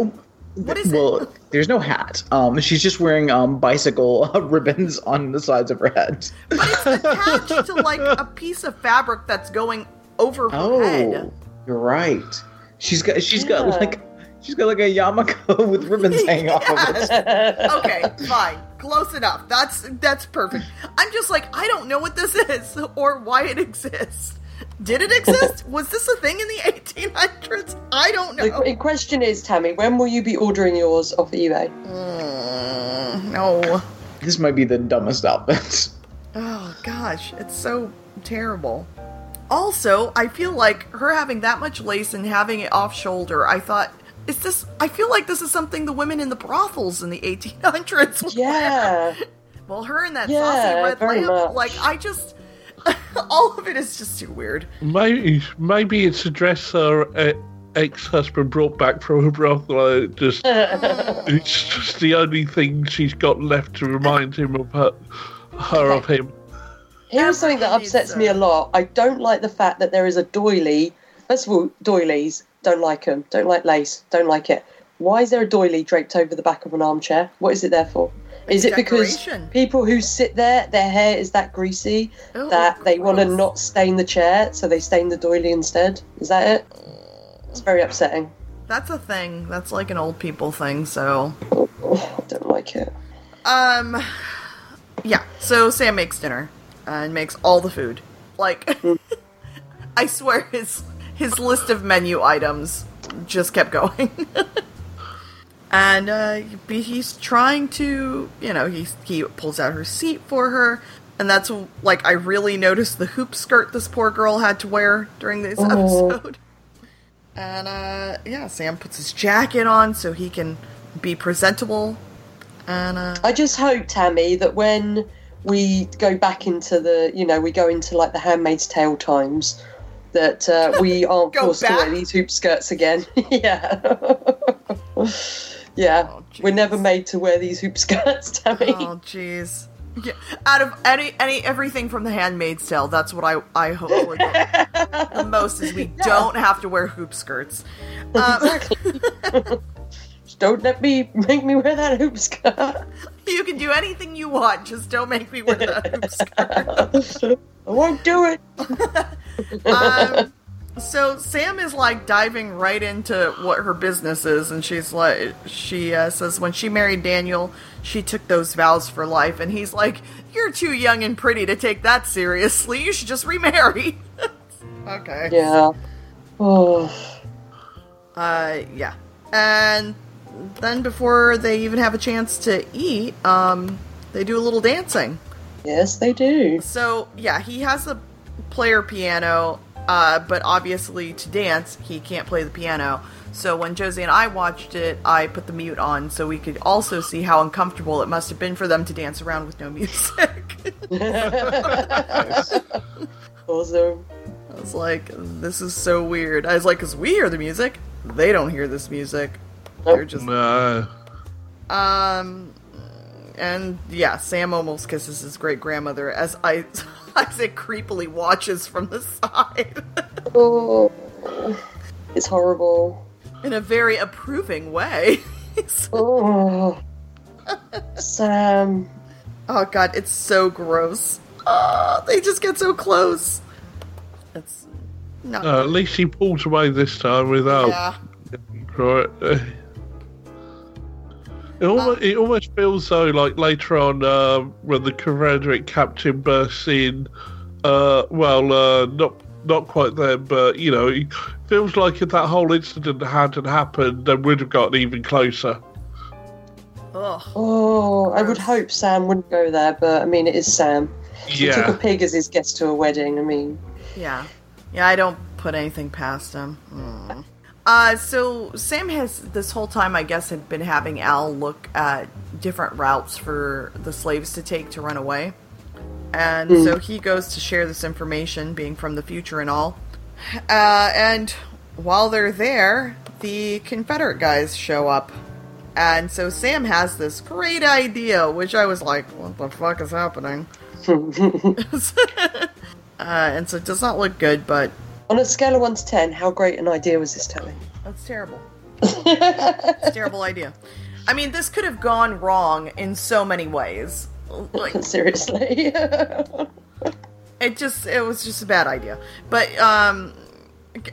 What is well, it? there's no hat. Um, she's just wearing um bicycle ribbons on the sides of her head. But it's attached to like a piece of fabric that's going over her Oh, head. you're right. She's got she's got like she's got like a yarmulke with ribbons hanging off of it. Okay, fine. Close enough. That's that's perfect. I'm just like I don't know what this is or why it exists. Did it exist? Was this a thing in the 1800s? I don't know. The question is, Tammy, when will you be ordering yours off eBay? Mm, no. This might be the dumbest outfit. Oh gosh, it's so terrible. Also, I feel like her having that much lace and having it off shoulder, I thought, is this I feel like this is something the women in the brothels in the 1800s would wear. Yeah. Well, her and that Yeah, saucy red lamp, much. like I just all of it is just too weird. Maybe maybe it's a dress her uh, ex-husband brought back from a brothel. uh, Just it's just the only thing she's got left to remind him of her, her of him. Here's something that upsets me a- a lot. I don't like the fact that there is a doily. First of all, doilies. Don't like them. Don't like lace. Don't like it. Why is there a doily draped over the back of an armchair? What is it there for? Is it because Decoration. people who sit there, their hair is that greasy Ew, that they want to not stain the chair, so they stain the doily instead? Is that it? It's very upsetting. That's a thing. That's like an old people thing. So, Oh, I don't like it. um, yeah. So Sam makes dinner and makes all the food. Like, I swear his his list of menu items just kept going. and uh, he's trying to, you know, he he pulls out her seat for her. And that's like I really noticed the hoop skirt this poor girl had to wear during this Oh. episode. And uh yeah, Sam puts his jacket on so he can be presentable. And uh I just hope, Tammy, that when we go back into the, you know, we go into like the Handmaid's Tale times, that uh, we aren't forced to wear these hoop skirts again. yeah. yeah. Oh, We're never made to wear these hoop skirts, Tammy. oh jeez. Yeah, out of any any everything from the Handmaid's Tale, that's what I I hope for the, the most is we don't have to wear hoop skirts. Um, exactly. Just don't let me make me wear that hoop skirt. you can do anything you want, just don't make me wear that hoop skirt. I won't do it. Um, so Sam is like diving right into what her business is, and she's like, she uh, says when she married Daniel, she took those vows for life, and he's like, "You're too young and pretty to take that seriously. You should just remarry." okay. Yeah. Oh. Uh, yeah, and then before they even have a chance to eat, um, they do a little dancing. Yes, they do. So yeah, he has a player piano, uh, but obviously to dance he can't play the piano. So when Josie and I watched it, I put the mute on so we could also see how uncomfortable it must have been for them to dance around with no music. Awesome. I was like, this is so weird. I was like, because we hear the music, they don't hear this music. They're just No. Um, and yeah, Sam almost kisses his great grandmother as I Isaac creepily watches from the side Oh. It's horrible. in a very approving way. Oh. Sam. oh god, it's so gross. Oh, they just get so close. It's not. No, at least he pulls away this time without. yeah. Right. It almost, it almost feels though like later on uh, when the Confederate captain bursts in. Uh, well, uh, not not quite then, but you know, it feels like if that whole incident hadn't happened, then we'd have gotten even closer. Ugh. Oh, I would hope Sam wouldn't go there, but I mean, it is Sam. He took a pig as his guest to a wedding. I mean, Yeah. Yeah, I don't put anything past him. Mm. Uh, so Sam has this whole time, I guess, had been having Al look at different routes for the slaves to take to run away. And so he goes to share this information, being from the future and all. Uh, and while they're there, the Confederate guys show up. And so Sam has this great idea, which I was like, what the fuck is happening? uh, and so it does not look good, but on a scale of one to ten, how great an idea was this telling? That's terrible. it's a terrible idea. I mean, this could have gone wrong in so many ways. Like, Seriously. it just, it was just a bad idea. But, um,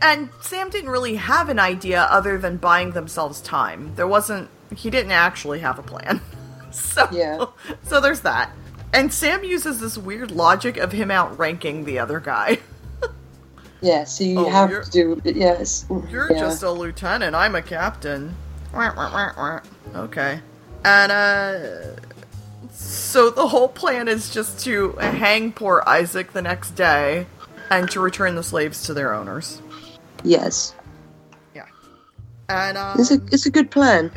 and Sam didn't really have an idea other than buying themselves time. There wasn't, he didn't actually have a plan. so, Yeah. so there's that. And Sam uses this weird logic of him outranking the other guy. Yeah, so you Oh, have you're- to do. Yes. You're yeah. just a lieutenant. I'm a captain. Okay. And, uh. So the whole plan is just to hang poor Isaac the next day and to return the slaves to their owners. Yes. Yeah. And, um. It's a, it's a good plan.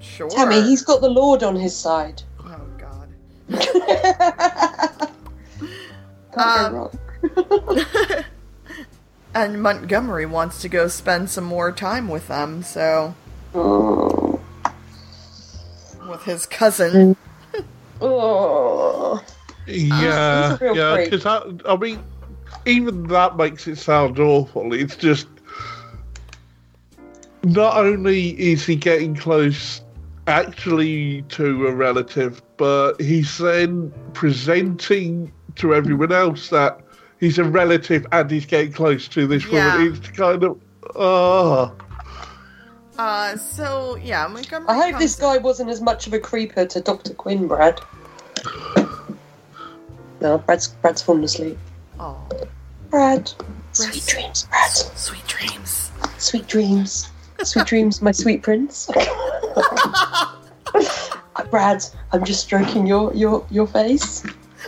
Sure. Tammy, he's got the Lord on his side. Oh, God. Can't Um, go wrong. And Montgomery wants to go spend some more time with them, so. Oh. With his cousin. Mm. Oh. Yeah, he's yeah, because I, I mean, even that makes it sound awful. It's just not only is he getting close actually to a relative, but he's then presenting to everyone else that he's a relative and he's getting close to this Yeah. woman. It's kind of, oh. Uh, so yeah, Montgomery. I hope comes- this guy wasn't as much of a creeper to Dr. Quinn, Brad. No, Brad's Brad's fallen asleep. Oh, Brad, sweet Rest. dreams, Brad. sweet dreams. Sweet dreams. Sweet dreams, my sweet prince. Brad, I'm just stroking your, your, your face.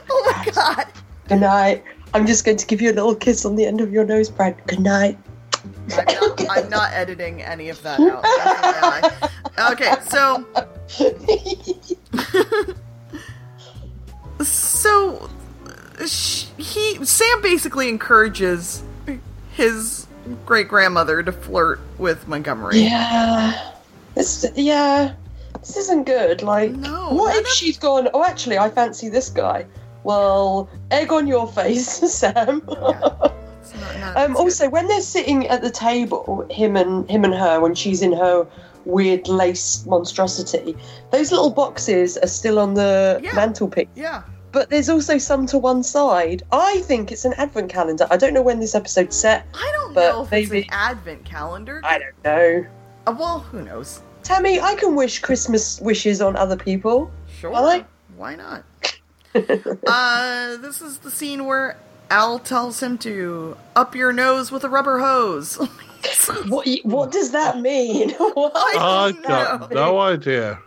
Oh my god. Good night. I'm just going to give you a little kiss on the end of your nose, Brad. Good night. I'm not, I'm not editing any of that out. Okay, so so sh- he Sam basically encourages his great grandmother to flirt with Montgomery. yeah. This, yeah. This isn't good. Like, No, what if she's gone, oh, actually, I fancy this guy? Well, egg on your face, Sam. It's not- not- Um, also, when they're sitting at the table, him and him and her, when she's in her weird lace monstrosity, those little boxes are still on the Yeah. mantelpiece. yeah. But there's also some to one side. I think it's an advent calendar. I don't know when this episode's set. I don't But know if it's an advent calendar. I don't know. Uh, well, who knows? Tammy, I can wish Christmas wishes on other people. Sure. Why not? uh, this is the scene where Al tells him to up your nose with a rubber hose. What what does that mean? What? I don't got know. no idea.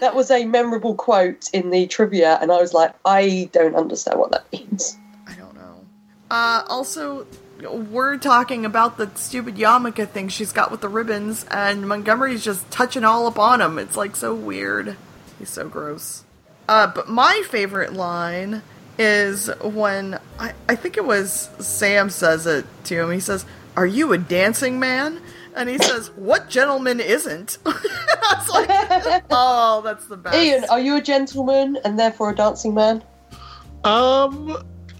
That was a memorable quote in the trivia, and I was like, I don't understand what that means. I don't know. Uh, also, we're talking about the stupid yarmulke thing she's got with the ribbons, and Montgomery's just touching all up on him. It's like so weird. He's so gross. Uh, but my favorite line is when I, I think it was Sam says it to him. He says, Are you a dancing man? And he says, What gentleman isn't? I was like, Oh, that's the best. Ian, are you a gentleman and therefore a dancing man? Um,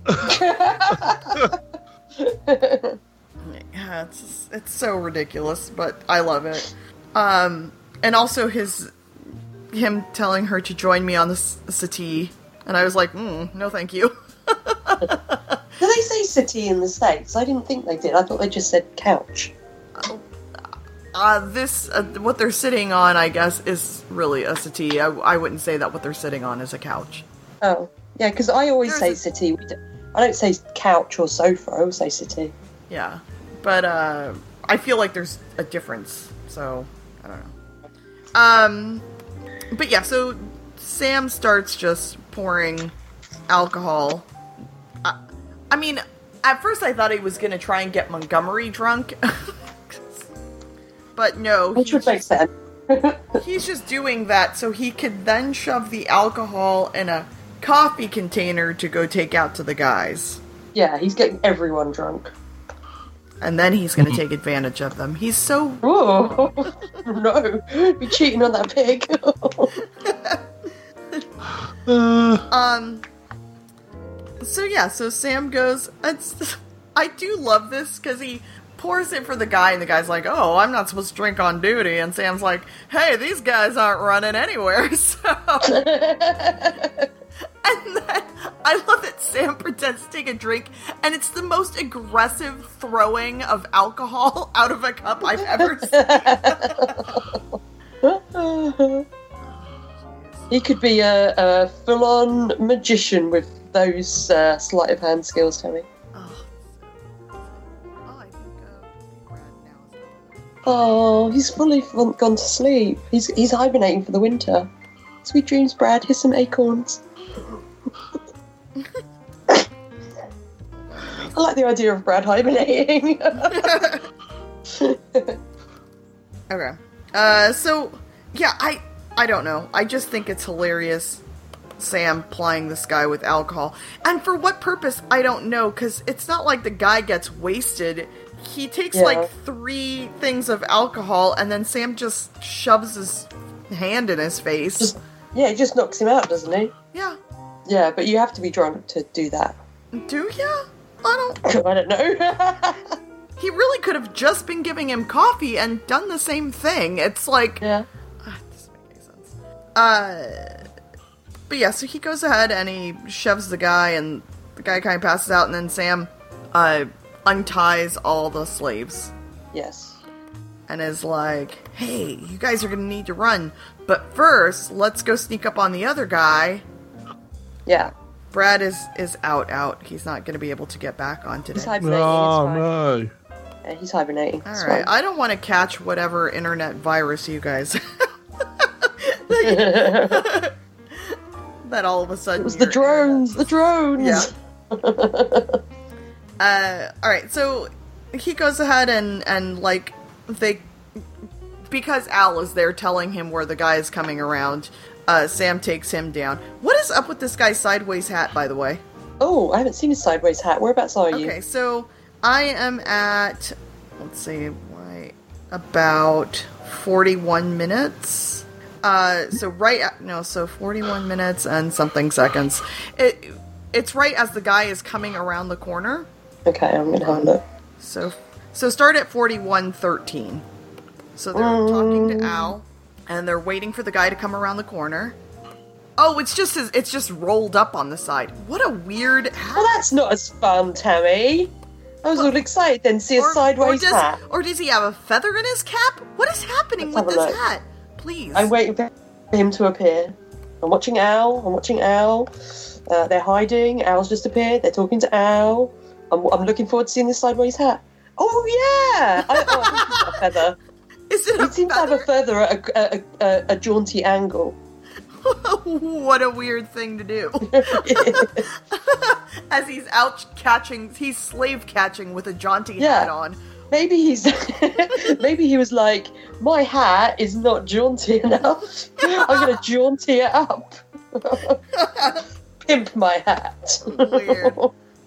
Yeah, it's it's so ridiculous, but I love it. Um, and also his him telling her to join me on the settee, and I was like, mm, no, thank you. Do they say settee in the States? I didn't think they did. I thought they just said couch. Uh, this uh, what they're sitting on, I guess, is really a settee. I, I wouldn't say that what they're sitting on is a couch. Oh, yeah, because I always There's say a- settee. I don't say couch or sofa. I always say settee. Yeah, but uh, I feel like there's a difference, so I don't know. Um, but yeah, so Sam starts just pouring alcohol. I, I mean, at first I thought he was gonna try and get Montgomery drunk, but no, Which would make sense. He's just doing that so he could then shove the alcohol in a coffee container to go take out to the guys. Yeah, he's getting everyone drunk. And then he's going to take advantage of them. He's so. Oh no! You're cheating on that pig. uh, Um. So, yeah, so Sam goes. It's, I do love this because he pours it for the guy, and the guy's like, oh, I'm not supposed to drink on duty. And Sam's like, hey, these guys aren't running anywhere, so. And then I love that Sam pretends to take a drink, and it's the most aggressive throwing of alcohol out of a cup I've ever seen. he could be a, a full-on magician with those uh, sleight of hand skills, Tammy. Oh, I think, Brad now is Oh, he's fully gone to sleep. He's he's hibernating for the winter. Sweet dreams, Brad. Here's some acorns. I like the idea of Brad hibernating. Okay. Uh, so yeah, I I don't know. I just think it's hilarious. Sam plying this guy with alcohol, and for what purpose? I don't know. Because it's not like the guy gets wasted. He takes Yeah. like three things of alcohol, and then Sam just shoves his hand in his face. Just- yeah, he just knocks him out, doesn't he? yeah. Yeah, but you have to be drunk to do that. Do ya? I don't. I don't know. He really could have just been giving him coffee and done the same thing. It's like. yeah. Ah, it doesn't make any sense. Uh, but yeah, so he goes ahead and he shoves the guy, and the guy kind of passes out, and then Sam uh, unties all the slaves Yes. and is like, "Hey, you guys are gonna need to run, but first, let's go sneak up on the other guy." Yeah. Brad is is out. Out. He's not gonna be able to get back on today. He's hibernating. Oh it's fine. no. Yeah, he's hibernating. All It's right. fine. I don't want to catch whatever internet virus you guys. that all of a sudden It was the your drones. The drones. Yeah. Uh, all right, so he goes ahead and and like they because Al is there telling him where the guy is coming around. Uh, Sam takes him down. What is up with this guy's sideways hat, by the way? Oh, I haven't seen his sideways hat. Whereabouts are you? Okay, so I am at let's see, why about forty-one minutes. Uh, so right at, no, so forty-one minutes and something seconds. It it's right as the guy is coming around the corner. Okay, I'm gonna have a look. So so start at forty-one thirteen. So they're talking to Al, and they're waiting for the guy to come around the corner. Oh, it's just it's just rolled up on the side. What a weird hat. Well, that's not as fun, Tammy. I was all excited then to see a sideways does, hat. or does he have a feather in his cap? What is happening Let's with this look. hat? Please. I'm waiting for him to appear. I'm watching Al. I'm watching Al. Uh, they're hiding. Al's just appeared. They're talking to Al. I'm, I'm looking forward to seeing this sideways hat. Oh yeah! I, oh, I a feather. Is it He a seems to have a feather? at a, a, a, a jaunty angle. what a weird thing to do. As he's out catching, he's slave catching with a jaunty Yeah. hat on. maybe he's maybe he was like, my hat is not jaunty enough. I'm gonna jaunty it up. Pimp my hat. Weird.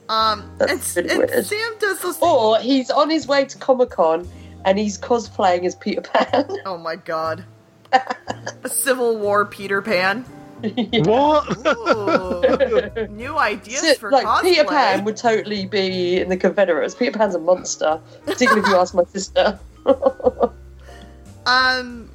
Um, That's and, pretty and weird. Sam does this. or he's on his way to Comic Con and he's cosplaying as Peter Pan. Oh my god. a Civil War Peter Pan. What? New ideas for like cosplay. Peter Pan would totally be in the Confederates. Peter Pan's a monster, particularly if you ask my sister. Um,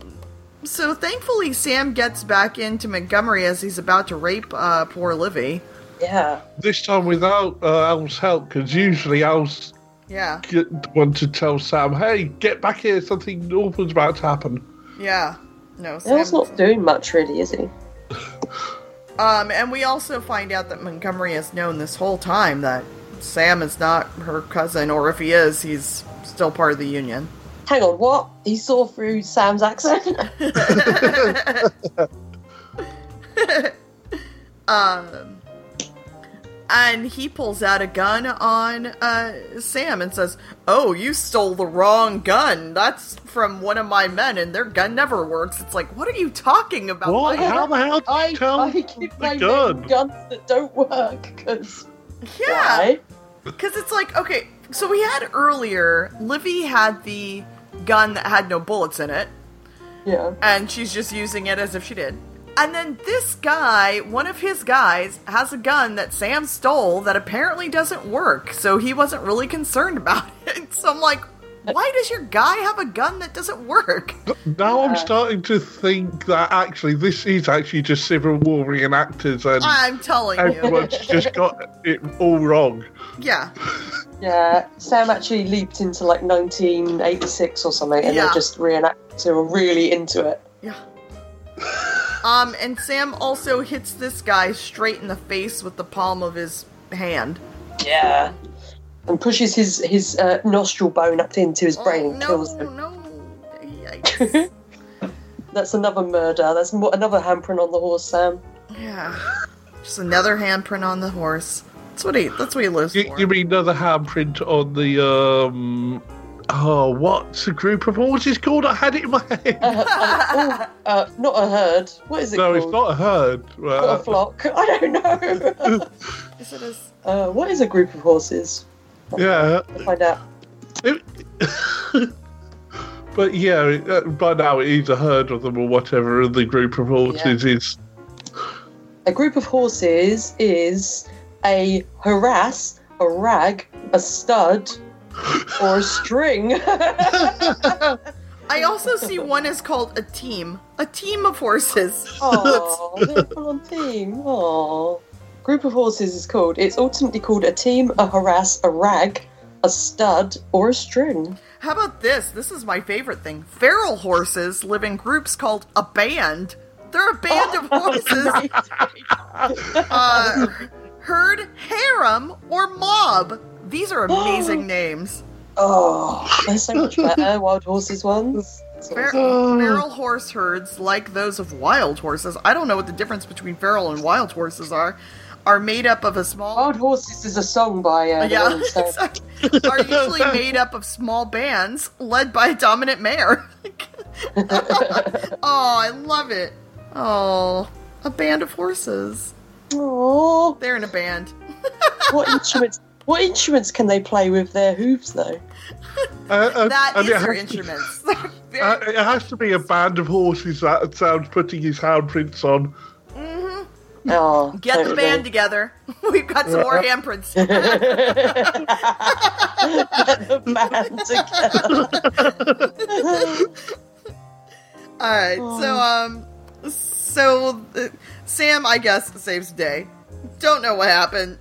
so thankfully Sam gets back into Montgomery as he's about to rape uh, poor Livy. Yeah, this time without uh, Al's help, because usually Al's Yeah, get, want to tell Sam, "Hey, get back here! Something awful's about to happen." yeah. No, Al's Sam. not doing much, really, is he? Um, and we also find out that Montgomery has known this whole time that Sam is not her cousin, or if he is, he's still part of the Union. Hang on, what? He saw through Sam's accent? Um, and he pulls out a gun on uh, Sam and says, "Oh, you stole the wrong gun. That's from one of my men, and their gun never works." It's like, what are you talking about? What? Why- How the hell did I, you tell I the give my gun? guns that don't work, because Yeah, because it's like, okay, so we had earlier, Livy had the gun that had no bullets in it, Yeah. and she's just using it as if she did. And then this guy, one of his guys, has a gun that Sam stole that apparently doesn't work, so he wasn't really concerned about it. So I'm like, why does your guy have a gun that doesn't work? Now I'm starting to think that actually this is actually just Civil War reenactors, and I'm telling you. everyone's just got it all wrong. Yeah. Yeah, Sam actually leaped into like 1986 or something, and Yeah. they just reenacted were really into it. Yeah. Um, and Sam also hits this guy straight in the face with the palm of his hand. Yeah. And pushes his his uh, nostril bone up into his brain oh, and no, kills him. no. Yikes. That's another murder. That's mo- another handprint on the horse, Sam. yeah. Just another handprint on the horse. That's what he. That's what he lives You, for. you mean another handprint on the um? Oh, what's the group of horses called? I had it in my head. Uh, uh, oh, uh, not a herd. What is it no, called? it's not a herd. Not Uh, a flock. I don't know. Is it as- uh, what is a group of horses? yeah, I'll find out. It- but yeah, uh, by now it is a herd of them or whatever, and the group of horses is. a group of horses is a harass, a rag, a stud, or string. I also see one is called a team. A team of horses. Oh, they're full on team. Oh. Group of horses is called. It's alternately called a team, a harass, a rag, a stud, or a string. How about this? This is my favorite thing. Feral horses live in groups called a band. They're a band of horses. Uh, herd, harem, or mob. These are amazing names. Oh, they're so much better. Wild horses ones. Fer- feral horse herds, like those of wild horses, I don't know what the difference between feral and wild horses are, are made up of a small. Wild horses is a song by uh, yeah, are usually made up of small bands led by a dominant mare. oh, I love it. Oh, a band of horses. Oh, They're in a band. What instruments? What instruments can they play with their hooves, though? Uh, uh, That and is it their has to- instruments. Uh, it has to be a band of horses that sounds putting his handprints on. Oh, Get the totally. band together. We've got some more handprints. Get the band together. All right, so um, so uh, Sam, I guess, saves the day. Don't know what happened.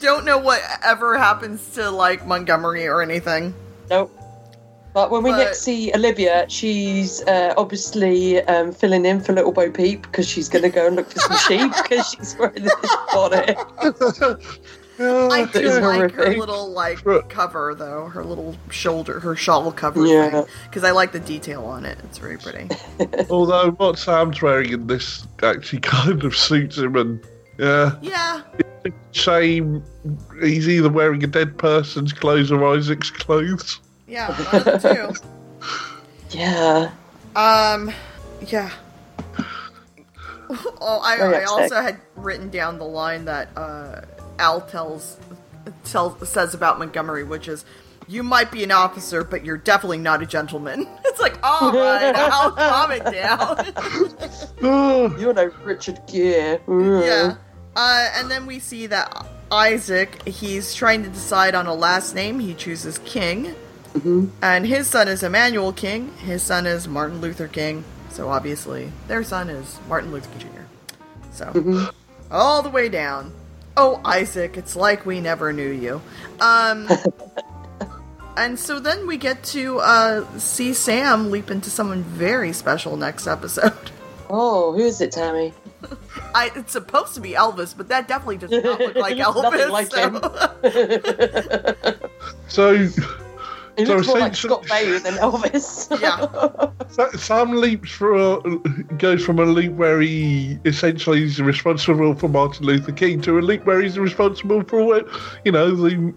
Don't know what ever happens to like Montgomery or anything. nope. But when we But- next see Olivia, she's uh, obviously um, filling in for Little Bo Peep because she's going to go and look for some sheep because she's wearing this bonnet. Oh, I do is like her little like cover though, her little shoulder, her shawl cover Yeah. because I like the detail on it. It's very pretty. Although what Sam's wearing in this actually kind of suits him, and yeah, Yeah, shame he's either wearing a dead person's clothes or Isaac's clothes. yeah, one of. Yeah. Um, yeah. Oh, I, I also had written down the line that uh, Al tells, tells says about Montgomery, which is, "You might be an officer, but you're definitely not a gentleman." It's like, all right, I'll calm it down. You're no Richard Gere. Yeah. Uh, and then we see that Isaac, he's trying to decide on a last name. He chooses King. And his son is Emmanuel King. His son is Martin Luther King. So obviously, their son is Martin Luther King Jr. So, all the way down. Oh, Isaac, it's like we never knew you. Um, and so then we get to uh, see Sam leap into someone very special next episode. Oh, who is it, Tammy? I, it's supposed to be Elvis, but that definitely does not look like Elvis. nothing like so- him. so He So looks more like Scott Baio than Elvis. yeah. Sa- Sam leaps for a, goes from a leap where he essentially is responsible for Martin Luther King to a leap where he's responsible for, you know, the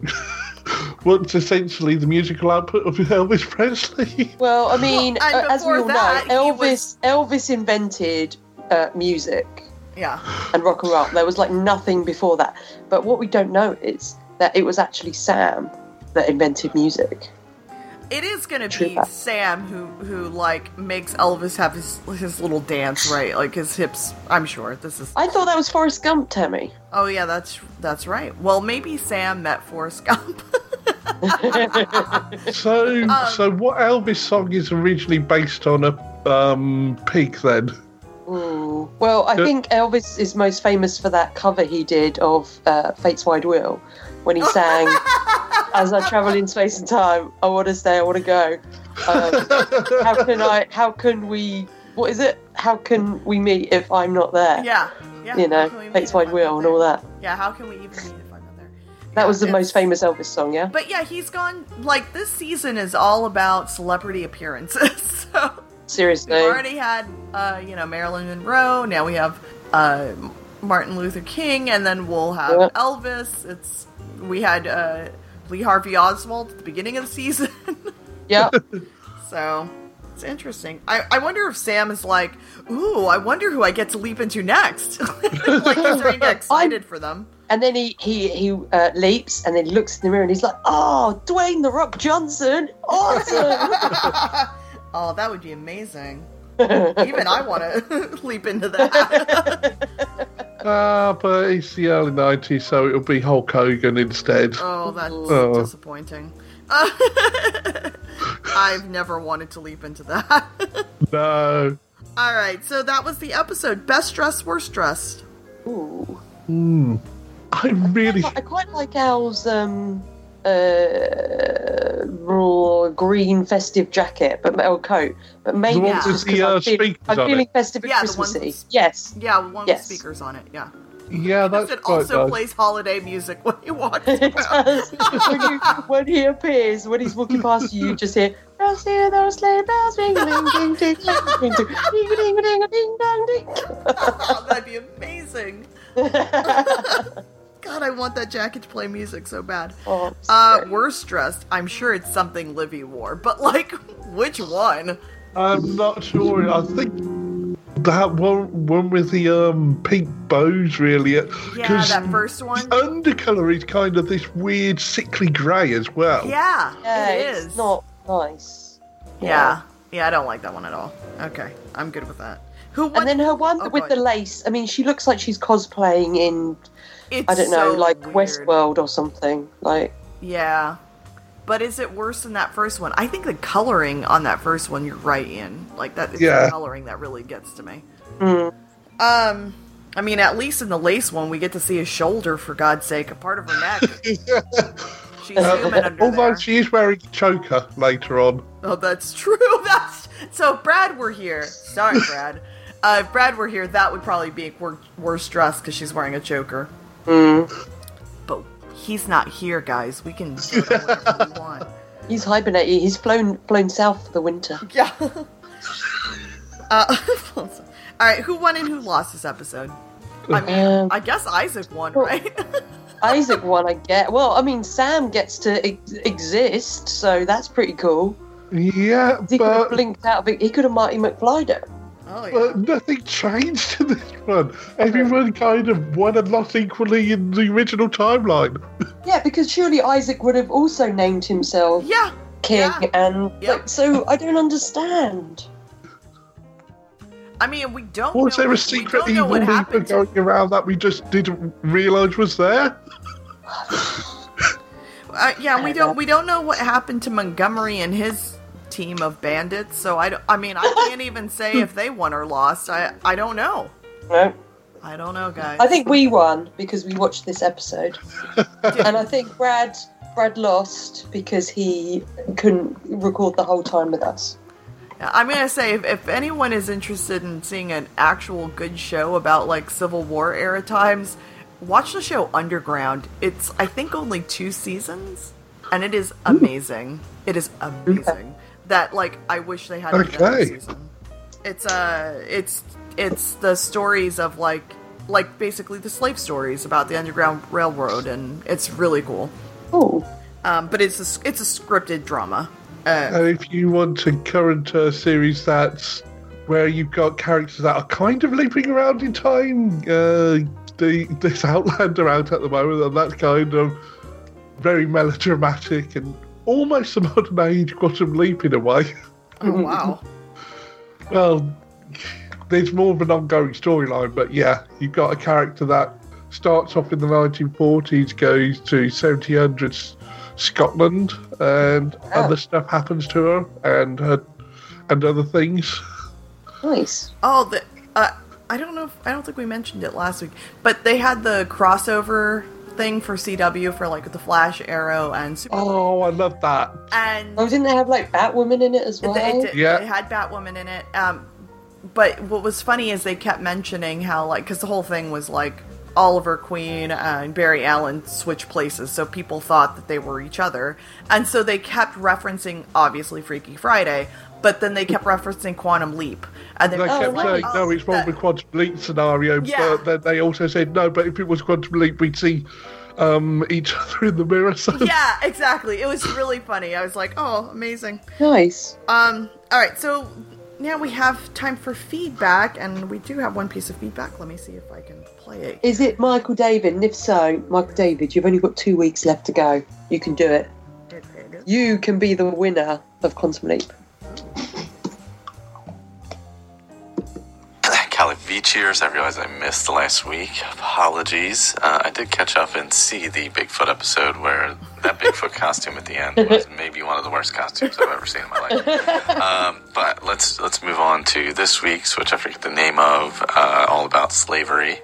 what's essentially the musical output of Elvis Presley. Well, I mean, Well, as we all that, know, Elvis was- Elvis invented uh, music yeah. and rock and roll. There was like nothing before that. But what we don't know is that it was actually Sam that invented music. It is gonna be that. Sam who who like makes Elvis have his his little dance right, like his hips. I'm sure this is. I thought that was Forrest Gump, Tammy. Oh yeah, that's that's right. Well, maybe Sam met Forrest Gump. So, so what Elvis song is originally based on a um, pig then? Well, I think Elvis is most famous for that cover he did of uh, Fate's Wide Wheel when he sang, As I travel in space and time, I want to stay, I want to go. Um, how can I, how can we, what is it? How can we meet if I'm not there? yeah, yeah. You know, How can we meet Fate's Wide Wheel and all that. Yeah, how can we even meet if I'm not there? That Yeah, was the most famous Elvis song, yeah? But yeah, he's gone. Like this season is all about celebrity appearances. so Seriously. we've already had, uh, you know, Marilyn Monroe. Now we have uh, Martin Luther King, and then we'll have Yep. Elvis. It's we had uh, Lee Harvey Oswald at the beginning of the season. Yeah. so it's interesting. I, I wonder if Sam is like, ooh, I wonder who I get to leap into next. like he's get excited for them. And then he he he uh, leaps and then he looks in the mirror and he's like, "Oh, Dwayne the Rock Johnson, awesome!" Oh, that would be amazing. Even I want to leap into that. Ah, but it's the early 90s, so it'll be Hulk Hogan instead. Oh, that's Oh. disappointing. I've never wanted to leap into that. No. All right, so that was the episode. Best dressed, worst dressed. Ooh. Hmm. I really. I quite like Al's um, uh, raw green festive jacket, but or coat. But maybe one it's just the, 'cause uh, I'm, feeling, I'm feeling it. festive and Yeah, the one Christmassy. with- Yes. Yeah, one Yes. with speakers on it. Yeah. Yeah, that's it also nice. plays holiday music when you walk. It does. when, you, when he appears, when he's walking past you, you just hear bells hear those sleigh bells ring a ling ding ding ding ding ding ding ding ding ding dong ding. Oh, that'd be amazing. God, I want that jacket to play music so bad. oh, Uh, sorry. worst dressed. I'm sure it's something Livy wore, but like, which one? I'm not sure. I think that one, one with the um pink bows, really. Yeah, 'cause that first one. The undercolour is kind of this weird, sickly grey as well. Yeah, yeah, it it's not nice. Yeah, yeah, I don't like that one at all. Okay, I'm good with that. Who won? And then her one Oh, with go the lace. I mean, she looks like she's cosplaying in It's I don't know, so like weird. Westworld or something. Like, Yeah. But is it worse than that first one? I think the coloring on that first one, you're right, Ian. Like that, Yeah. the coloring that really gets to me. mm, Um, I mean, at least in the lace one, we get to see a shoulder for God's sake, a part of her neck. She's human under Although there. she is wearing a choker later on. Oh, that's true. That's so. Brad, we're here, sorry, Brad. Uh, if Brad were here, that would probably be wor- worse dressed because she's wearing a choker. mm. But he's not here, guys. We can vote on whatever we want. he's hibernating. He's flown flown south for the winter. Yeah. uh, all right, who won and who lost this episode? I mean, Um, I guess Isaac won, well- right? Isaac one, I get. Well, I mean, Sam gets to ex- exist, so that's pretty cool. Yeah, He could have blinked out of it. He could have Marty McFlyed it. Oh yeah. but nothing changed in this one. Everyone kind of won and lost equally in the original timeline. Yeah, because surely Isaac would have also named himself yeah. King, Yeah. and Yep. like, so I don't understand. I mean, we don't. Was know, there a secret evil what leader going around that we just didn't realise was there? Uh, yeah, we don't. We don't know what happened to Montgomery and his team of bandits. So I. I mean, I can't even say if they won or lost. I. I don't know. No, I don't know, guys. I think we won because we watched this episode, and I think Brad Brad lost because he couldn't record the whole time with us. I'm gonna say if, if anyone is interested in seeing an actual good show about like Civil War era times, watch the show Underground. It's I think only two seasons, and it is amazing. It is amazing. That like I wish they had Okay. season. It's uh it's it's the stories of like like basically the slave stories about the Underground Railroad, and it's really cool. Oh, Um, but it's a, it's a scripted drama. Uh, And if you want a current uh, series that's where you've got characters that are kind of leaping around in time, uh, the, this Outlander out at the moment, and that's kind of very melodramatic and almost a modern age quantum leap in a way. oh wow. Well, there's more of an ongoing storyline, but yeah, you've got a character that starts off in the 1940s, goes to 1700s Scotland, and Oh. other stuff happens to her, and her, and other things. nice. Oh, the uh, I don't know. If, I don't think we mentioned it last week, but they had the crossover thing for CW for like the Flash, Arrow, and Super. Oh, I love that. And Oh, didn't they have like Batwoman in it as well? it, it, Yeah. it had Batwoman in it. Um, but what was funny is they kept mentioning how like because the whole thing was like Oliver Queen and Barry Allen switch places, so people thought that they were each other, and so they kept referencing obviously Freaky Friday, but then they kept referencing Quantum Leap, and they They kept like, saying, oh, no, it's more of a quantum leap scenario, Yeah. but then they also said, no, but if it was quantum leap, we'd see um, each other in the mirror. So yeah, exactly. It was really funny. I was like, oh, amazing. Nice. Um, all right, so now we have time for feedback, and we do have one piece of feedback. Let me see if I can play it. Is it Michael David? And if so, Michael David, you've only got two weeks left to go. You can do it. You can be the winner of Quantum Leap. Caliph cheers. I realized I missed the last week. Apologies. Uh, I did catch up and see the Bigfoot episode where that Bigfoot costume at the end was maybe one of the worst costumes I've ever seen in my life. Um, but let's let's move on to this week's, which I forget the name of, uh, all about slavery.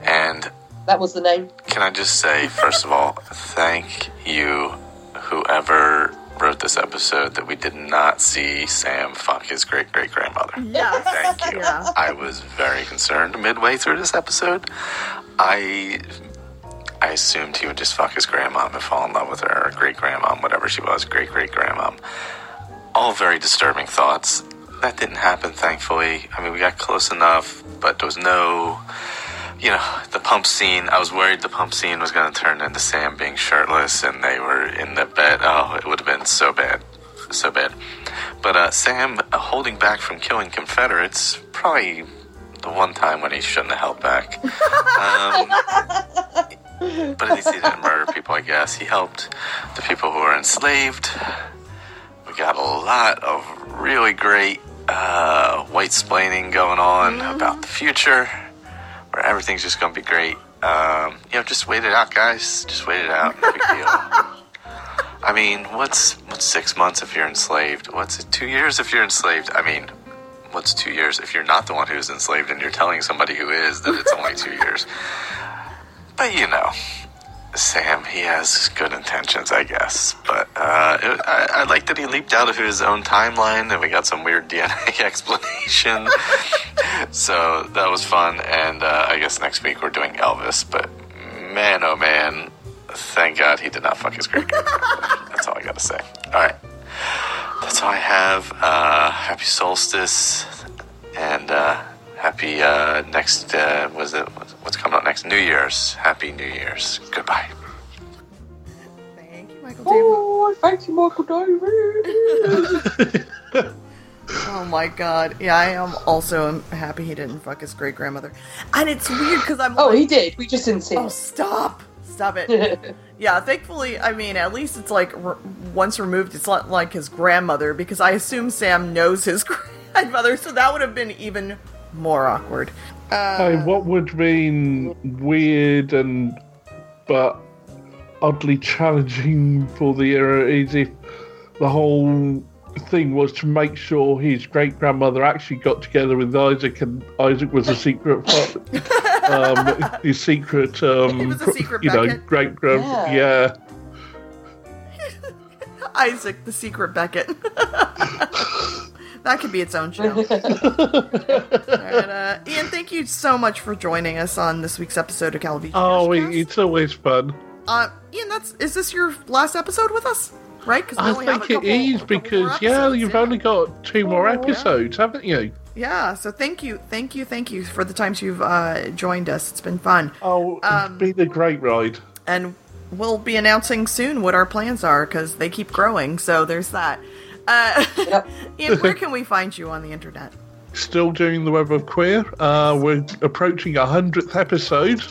And That was the name. can I just say, first of all, thank you, whoever wrote this episode, that we did not see Sam fuck his great great grandmother. Yes. Thank you. Yeah. I was very concerned midway through this episode. I I assumed he would just fuck his grandmom and fall in love with her, or great grandmom, whatever she was, great great grandmom. All very disturbing thoughts. That didn't happen, thankfully. I mean, we got close enough, but there was no, you know, the pump scene. I was worried the pump scene was going to turn into Sam being shirtless and they were in the bed. Oh, it would have been so bad. So bad. But uh, Sam uh, holding back from killing Confederates, probably the one time when he shouldn't have held back. Um, but at least he didn't murder people, I guess. He helped the people who were enslaved. We got a lot of really great uh, white splaining going on about the future, where everything's just to be great. Um, you know, just wait it out, guys. Just wait it out. No big deal. I mean, what's what's six months if you're enslaved? What's it, two years if you're enslaved? I mean, what's two years if you're not the one who's enslaved and you're telling somebody who is that it's only two years? But you know, Sam, he has good intentions, I guess. But uh, it, I, I like that he leaped out of his own timeline and we got some weird DNA explanation. so that was fun. And uh, I guess next week we're doing Elvis. But man, oh man, thank God he did not fuck his great. That's all I got to say. All right. That's all I have. Uh, happy solstice. And uh, happy uh, next, uh, was it, what's coming up next? New Year's. Happy New Year's. Goodbye. Thank you, Michael David. Oh, thank you, Michael David. Oh my god. Yeah, I am also happy he didn't fuck his great grandmother. And it's weird because I'm oh, like, he did. We just didn't see oh, it. stop. Stop it. yeah, thankfully, I mean, at least it's like r- once removed, it's not like his grandmother because I assume Sam knows his grandmother, so that would have been even more awkward. Uh, Hey, what would been weird and but oddly challenging for the era is if the whole thing was to make sure his great grandmother actually got together with Isaac, and Isaac was a secret, fa- um, his secret, um, was a secret you know, great grand, Yeah. yeah. Isaac, the secret Beckett. that could be its own show. Uh, Ian, thank you so much for joining us on this week's episode of Calavision. Oh, it, it's always fun. Uh, Ian, that's is this your last episode with us? Right? 'Cause we I only have think a couple- is couple more because yeah, you've yeah. only got two more Oh, yeah. episodes, haven't you? Yeah, so thank you, thank you, thank you for the times you've uh, joined us. It's been fun. Oh, Um, it's been a great ride. And we'll be announcing soon what our plans are because they keep growing, so there's that. Uh, Yep. Ian, where can we find you on the internet? Still doing the Web of Queer. Uh, we're approaching a hundredth episode,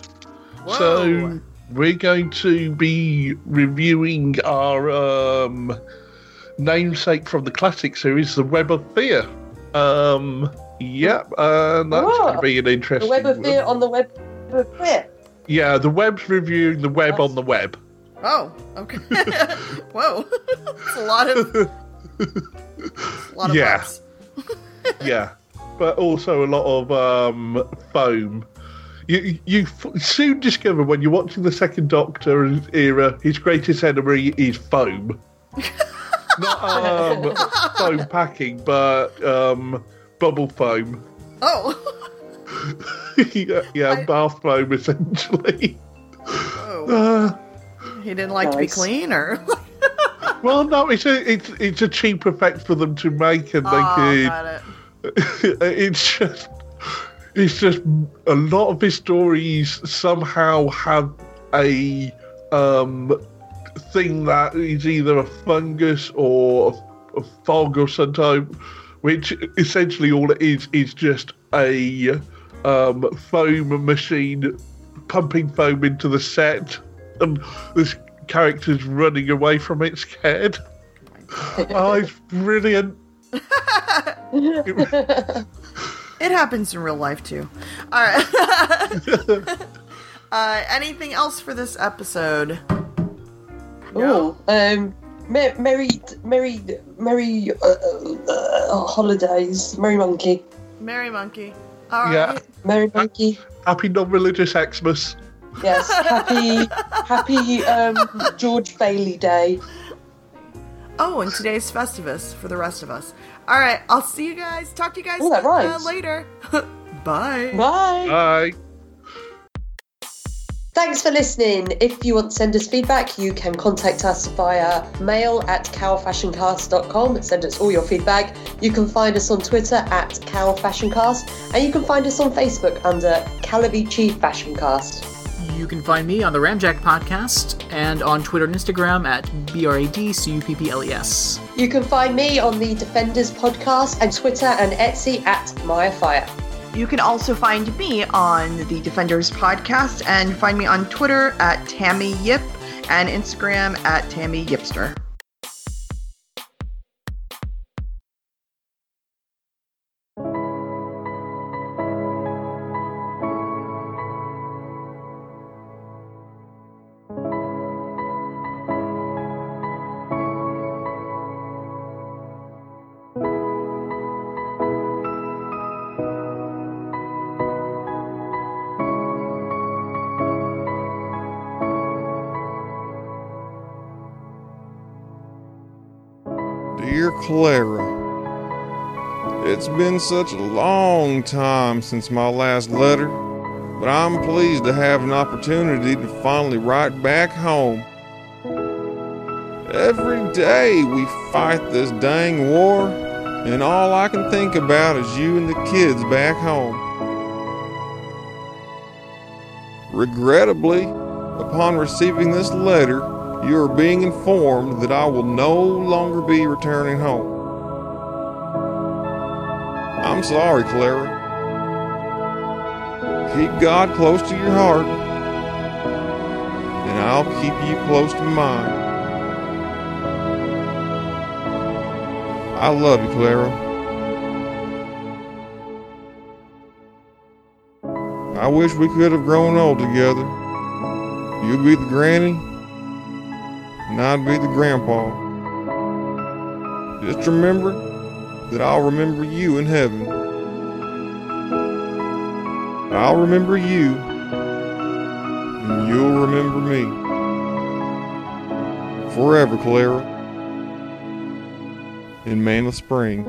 so we're going to be reviewing our um, namesake from the classic series, the Web of Fear. Um, yep, and that's going to be an The interesting. web of one. fear on the web of fear. Yeah, the web's reviewing the web on the web. Oh, okay. Whoa, it's a lot of, a lot of Yeah. yeah, but also a lot of um, foam. You, you f- soon discover when you're watching the Second Doctor era, his greatest enemy is foam. Not um, foam packing, but um, bubble foam. Oh, yeah, yeah I- bath foam essentially. Whoa. Uh, he didn't like to be Nice. clean, or well, no, it's a it's it's a cheap effect for them to make, and they oh, could got it. it's just it's just a lot of his stories somehow have a um thing that is either a fungus or a, a fog or something which essentially all it is is just a um foam machine pumping foam into the set and this character's running away from it scared oh it's brilliant It happens in real life too. All right. uh, anything else for this episode? Oh, um, mer- merry, merry, merry uh, uh, holidays, merry monkey, Merry Monkey. All right. Yeah. merry monkey. Happy non-religious Xmas. Yes, happy, happy um, George Bailey Day. Oh, and today's Festivus for the rest of us. All right. I'll see you guys. Talk to you guys Oh, that uh, later. Bye. Bye. Bye. Thanks for listening. If you want to send us feedback, you can contact us via mail at cowfashioncast.com. Send us all your feedback. You can find us on Twitter at cowfashioncast, and you can find us on Facebook under Calavici Fashioncast. You can find me on the Ramjack podcast and on Twitter and Instagram at B-R-A-D-C-U-P-P-L-E-S. You can find me on the Defenders podcast and Twitter and Etsy at Maya Fire. You can also find me on the Defenders podcast and find me on Twitter at Tammy Yip and Instagram at Tammy Yipster. Such a long time since my last letter, but I'm pleased to have an opportunity to finally write back home. Every day we fight this dang war, and all I can think about is you and the kids back home. Regrettably, upon receiving this letter, you are being informed that I will no longer be returning home. I'm sorry, Clara. Keep God close to your heart, and I'll keep you close to mine. I love you, Clara. I wish we could have grown old together. You'd be the granny, and I'd be the grandpa. Just remember that I'll remember you in heaven. I'll remember you, and you'll remember me. Forever, Clara. In Manla Spring.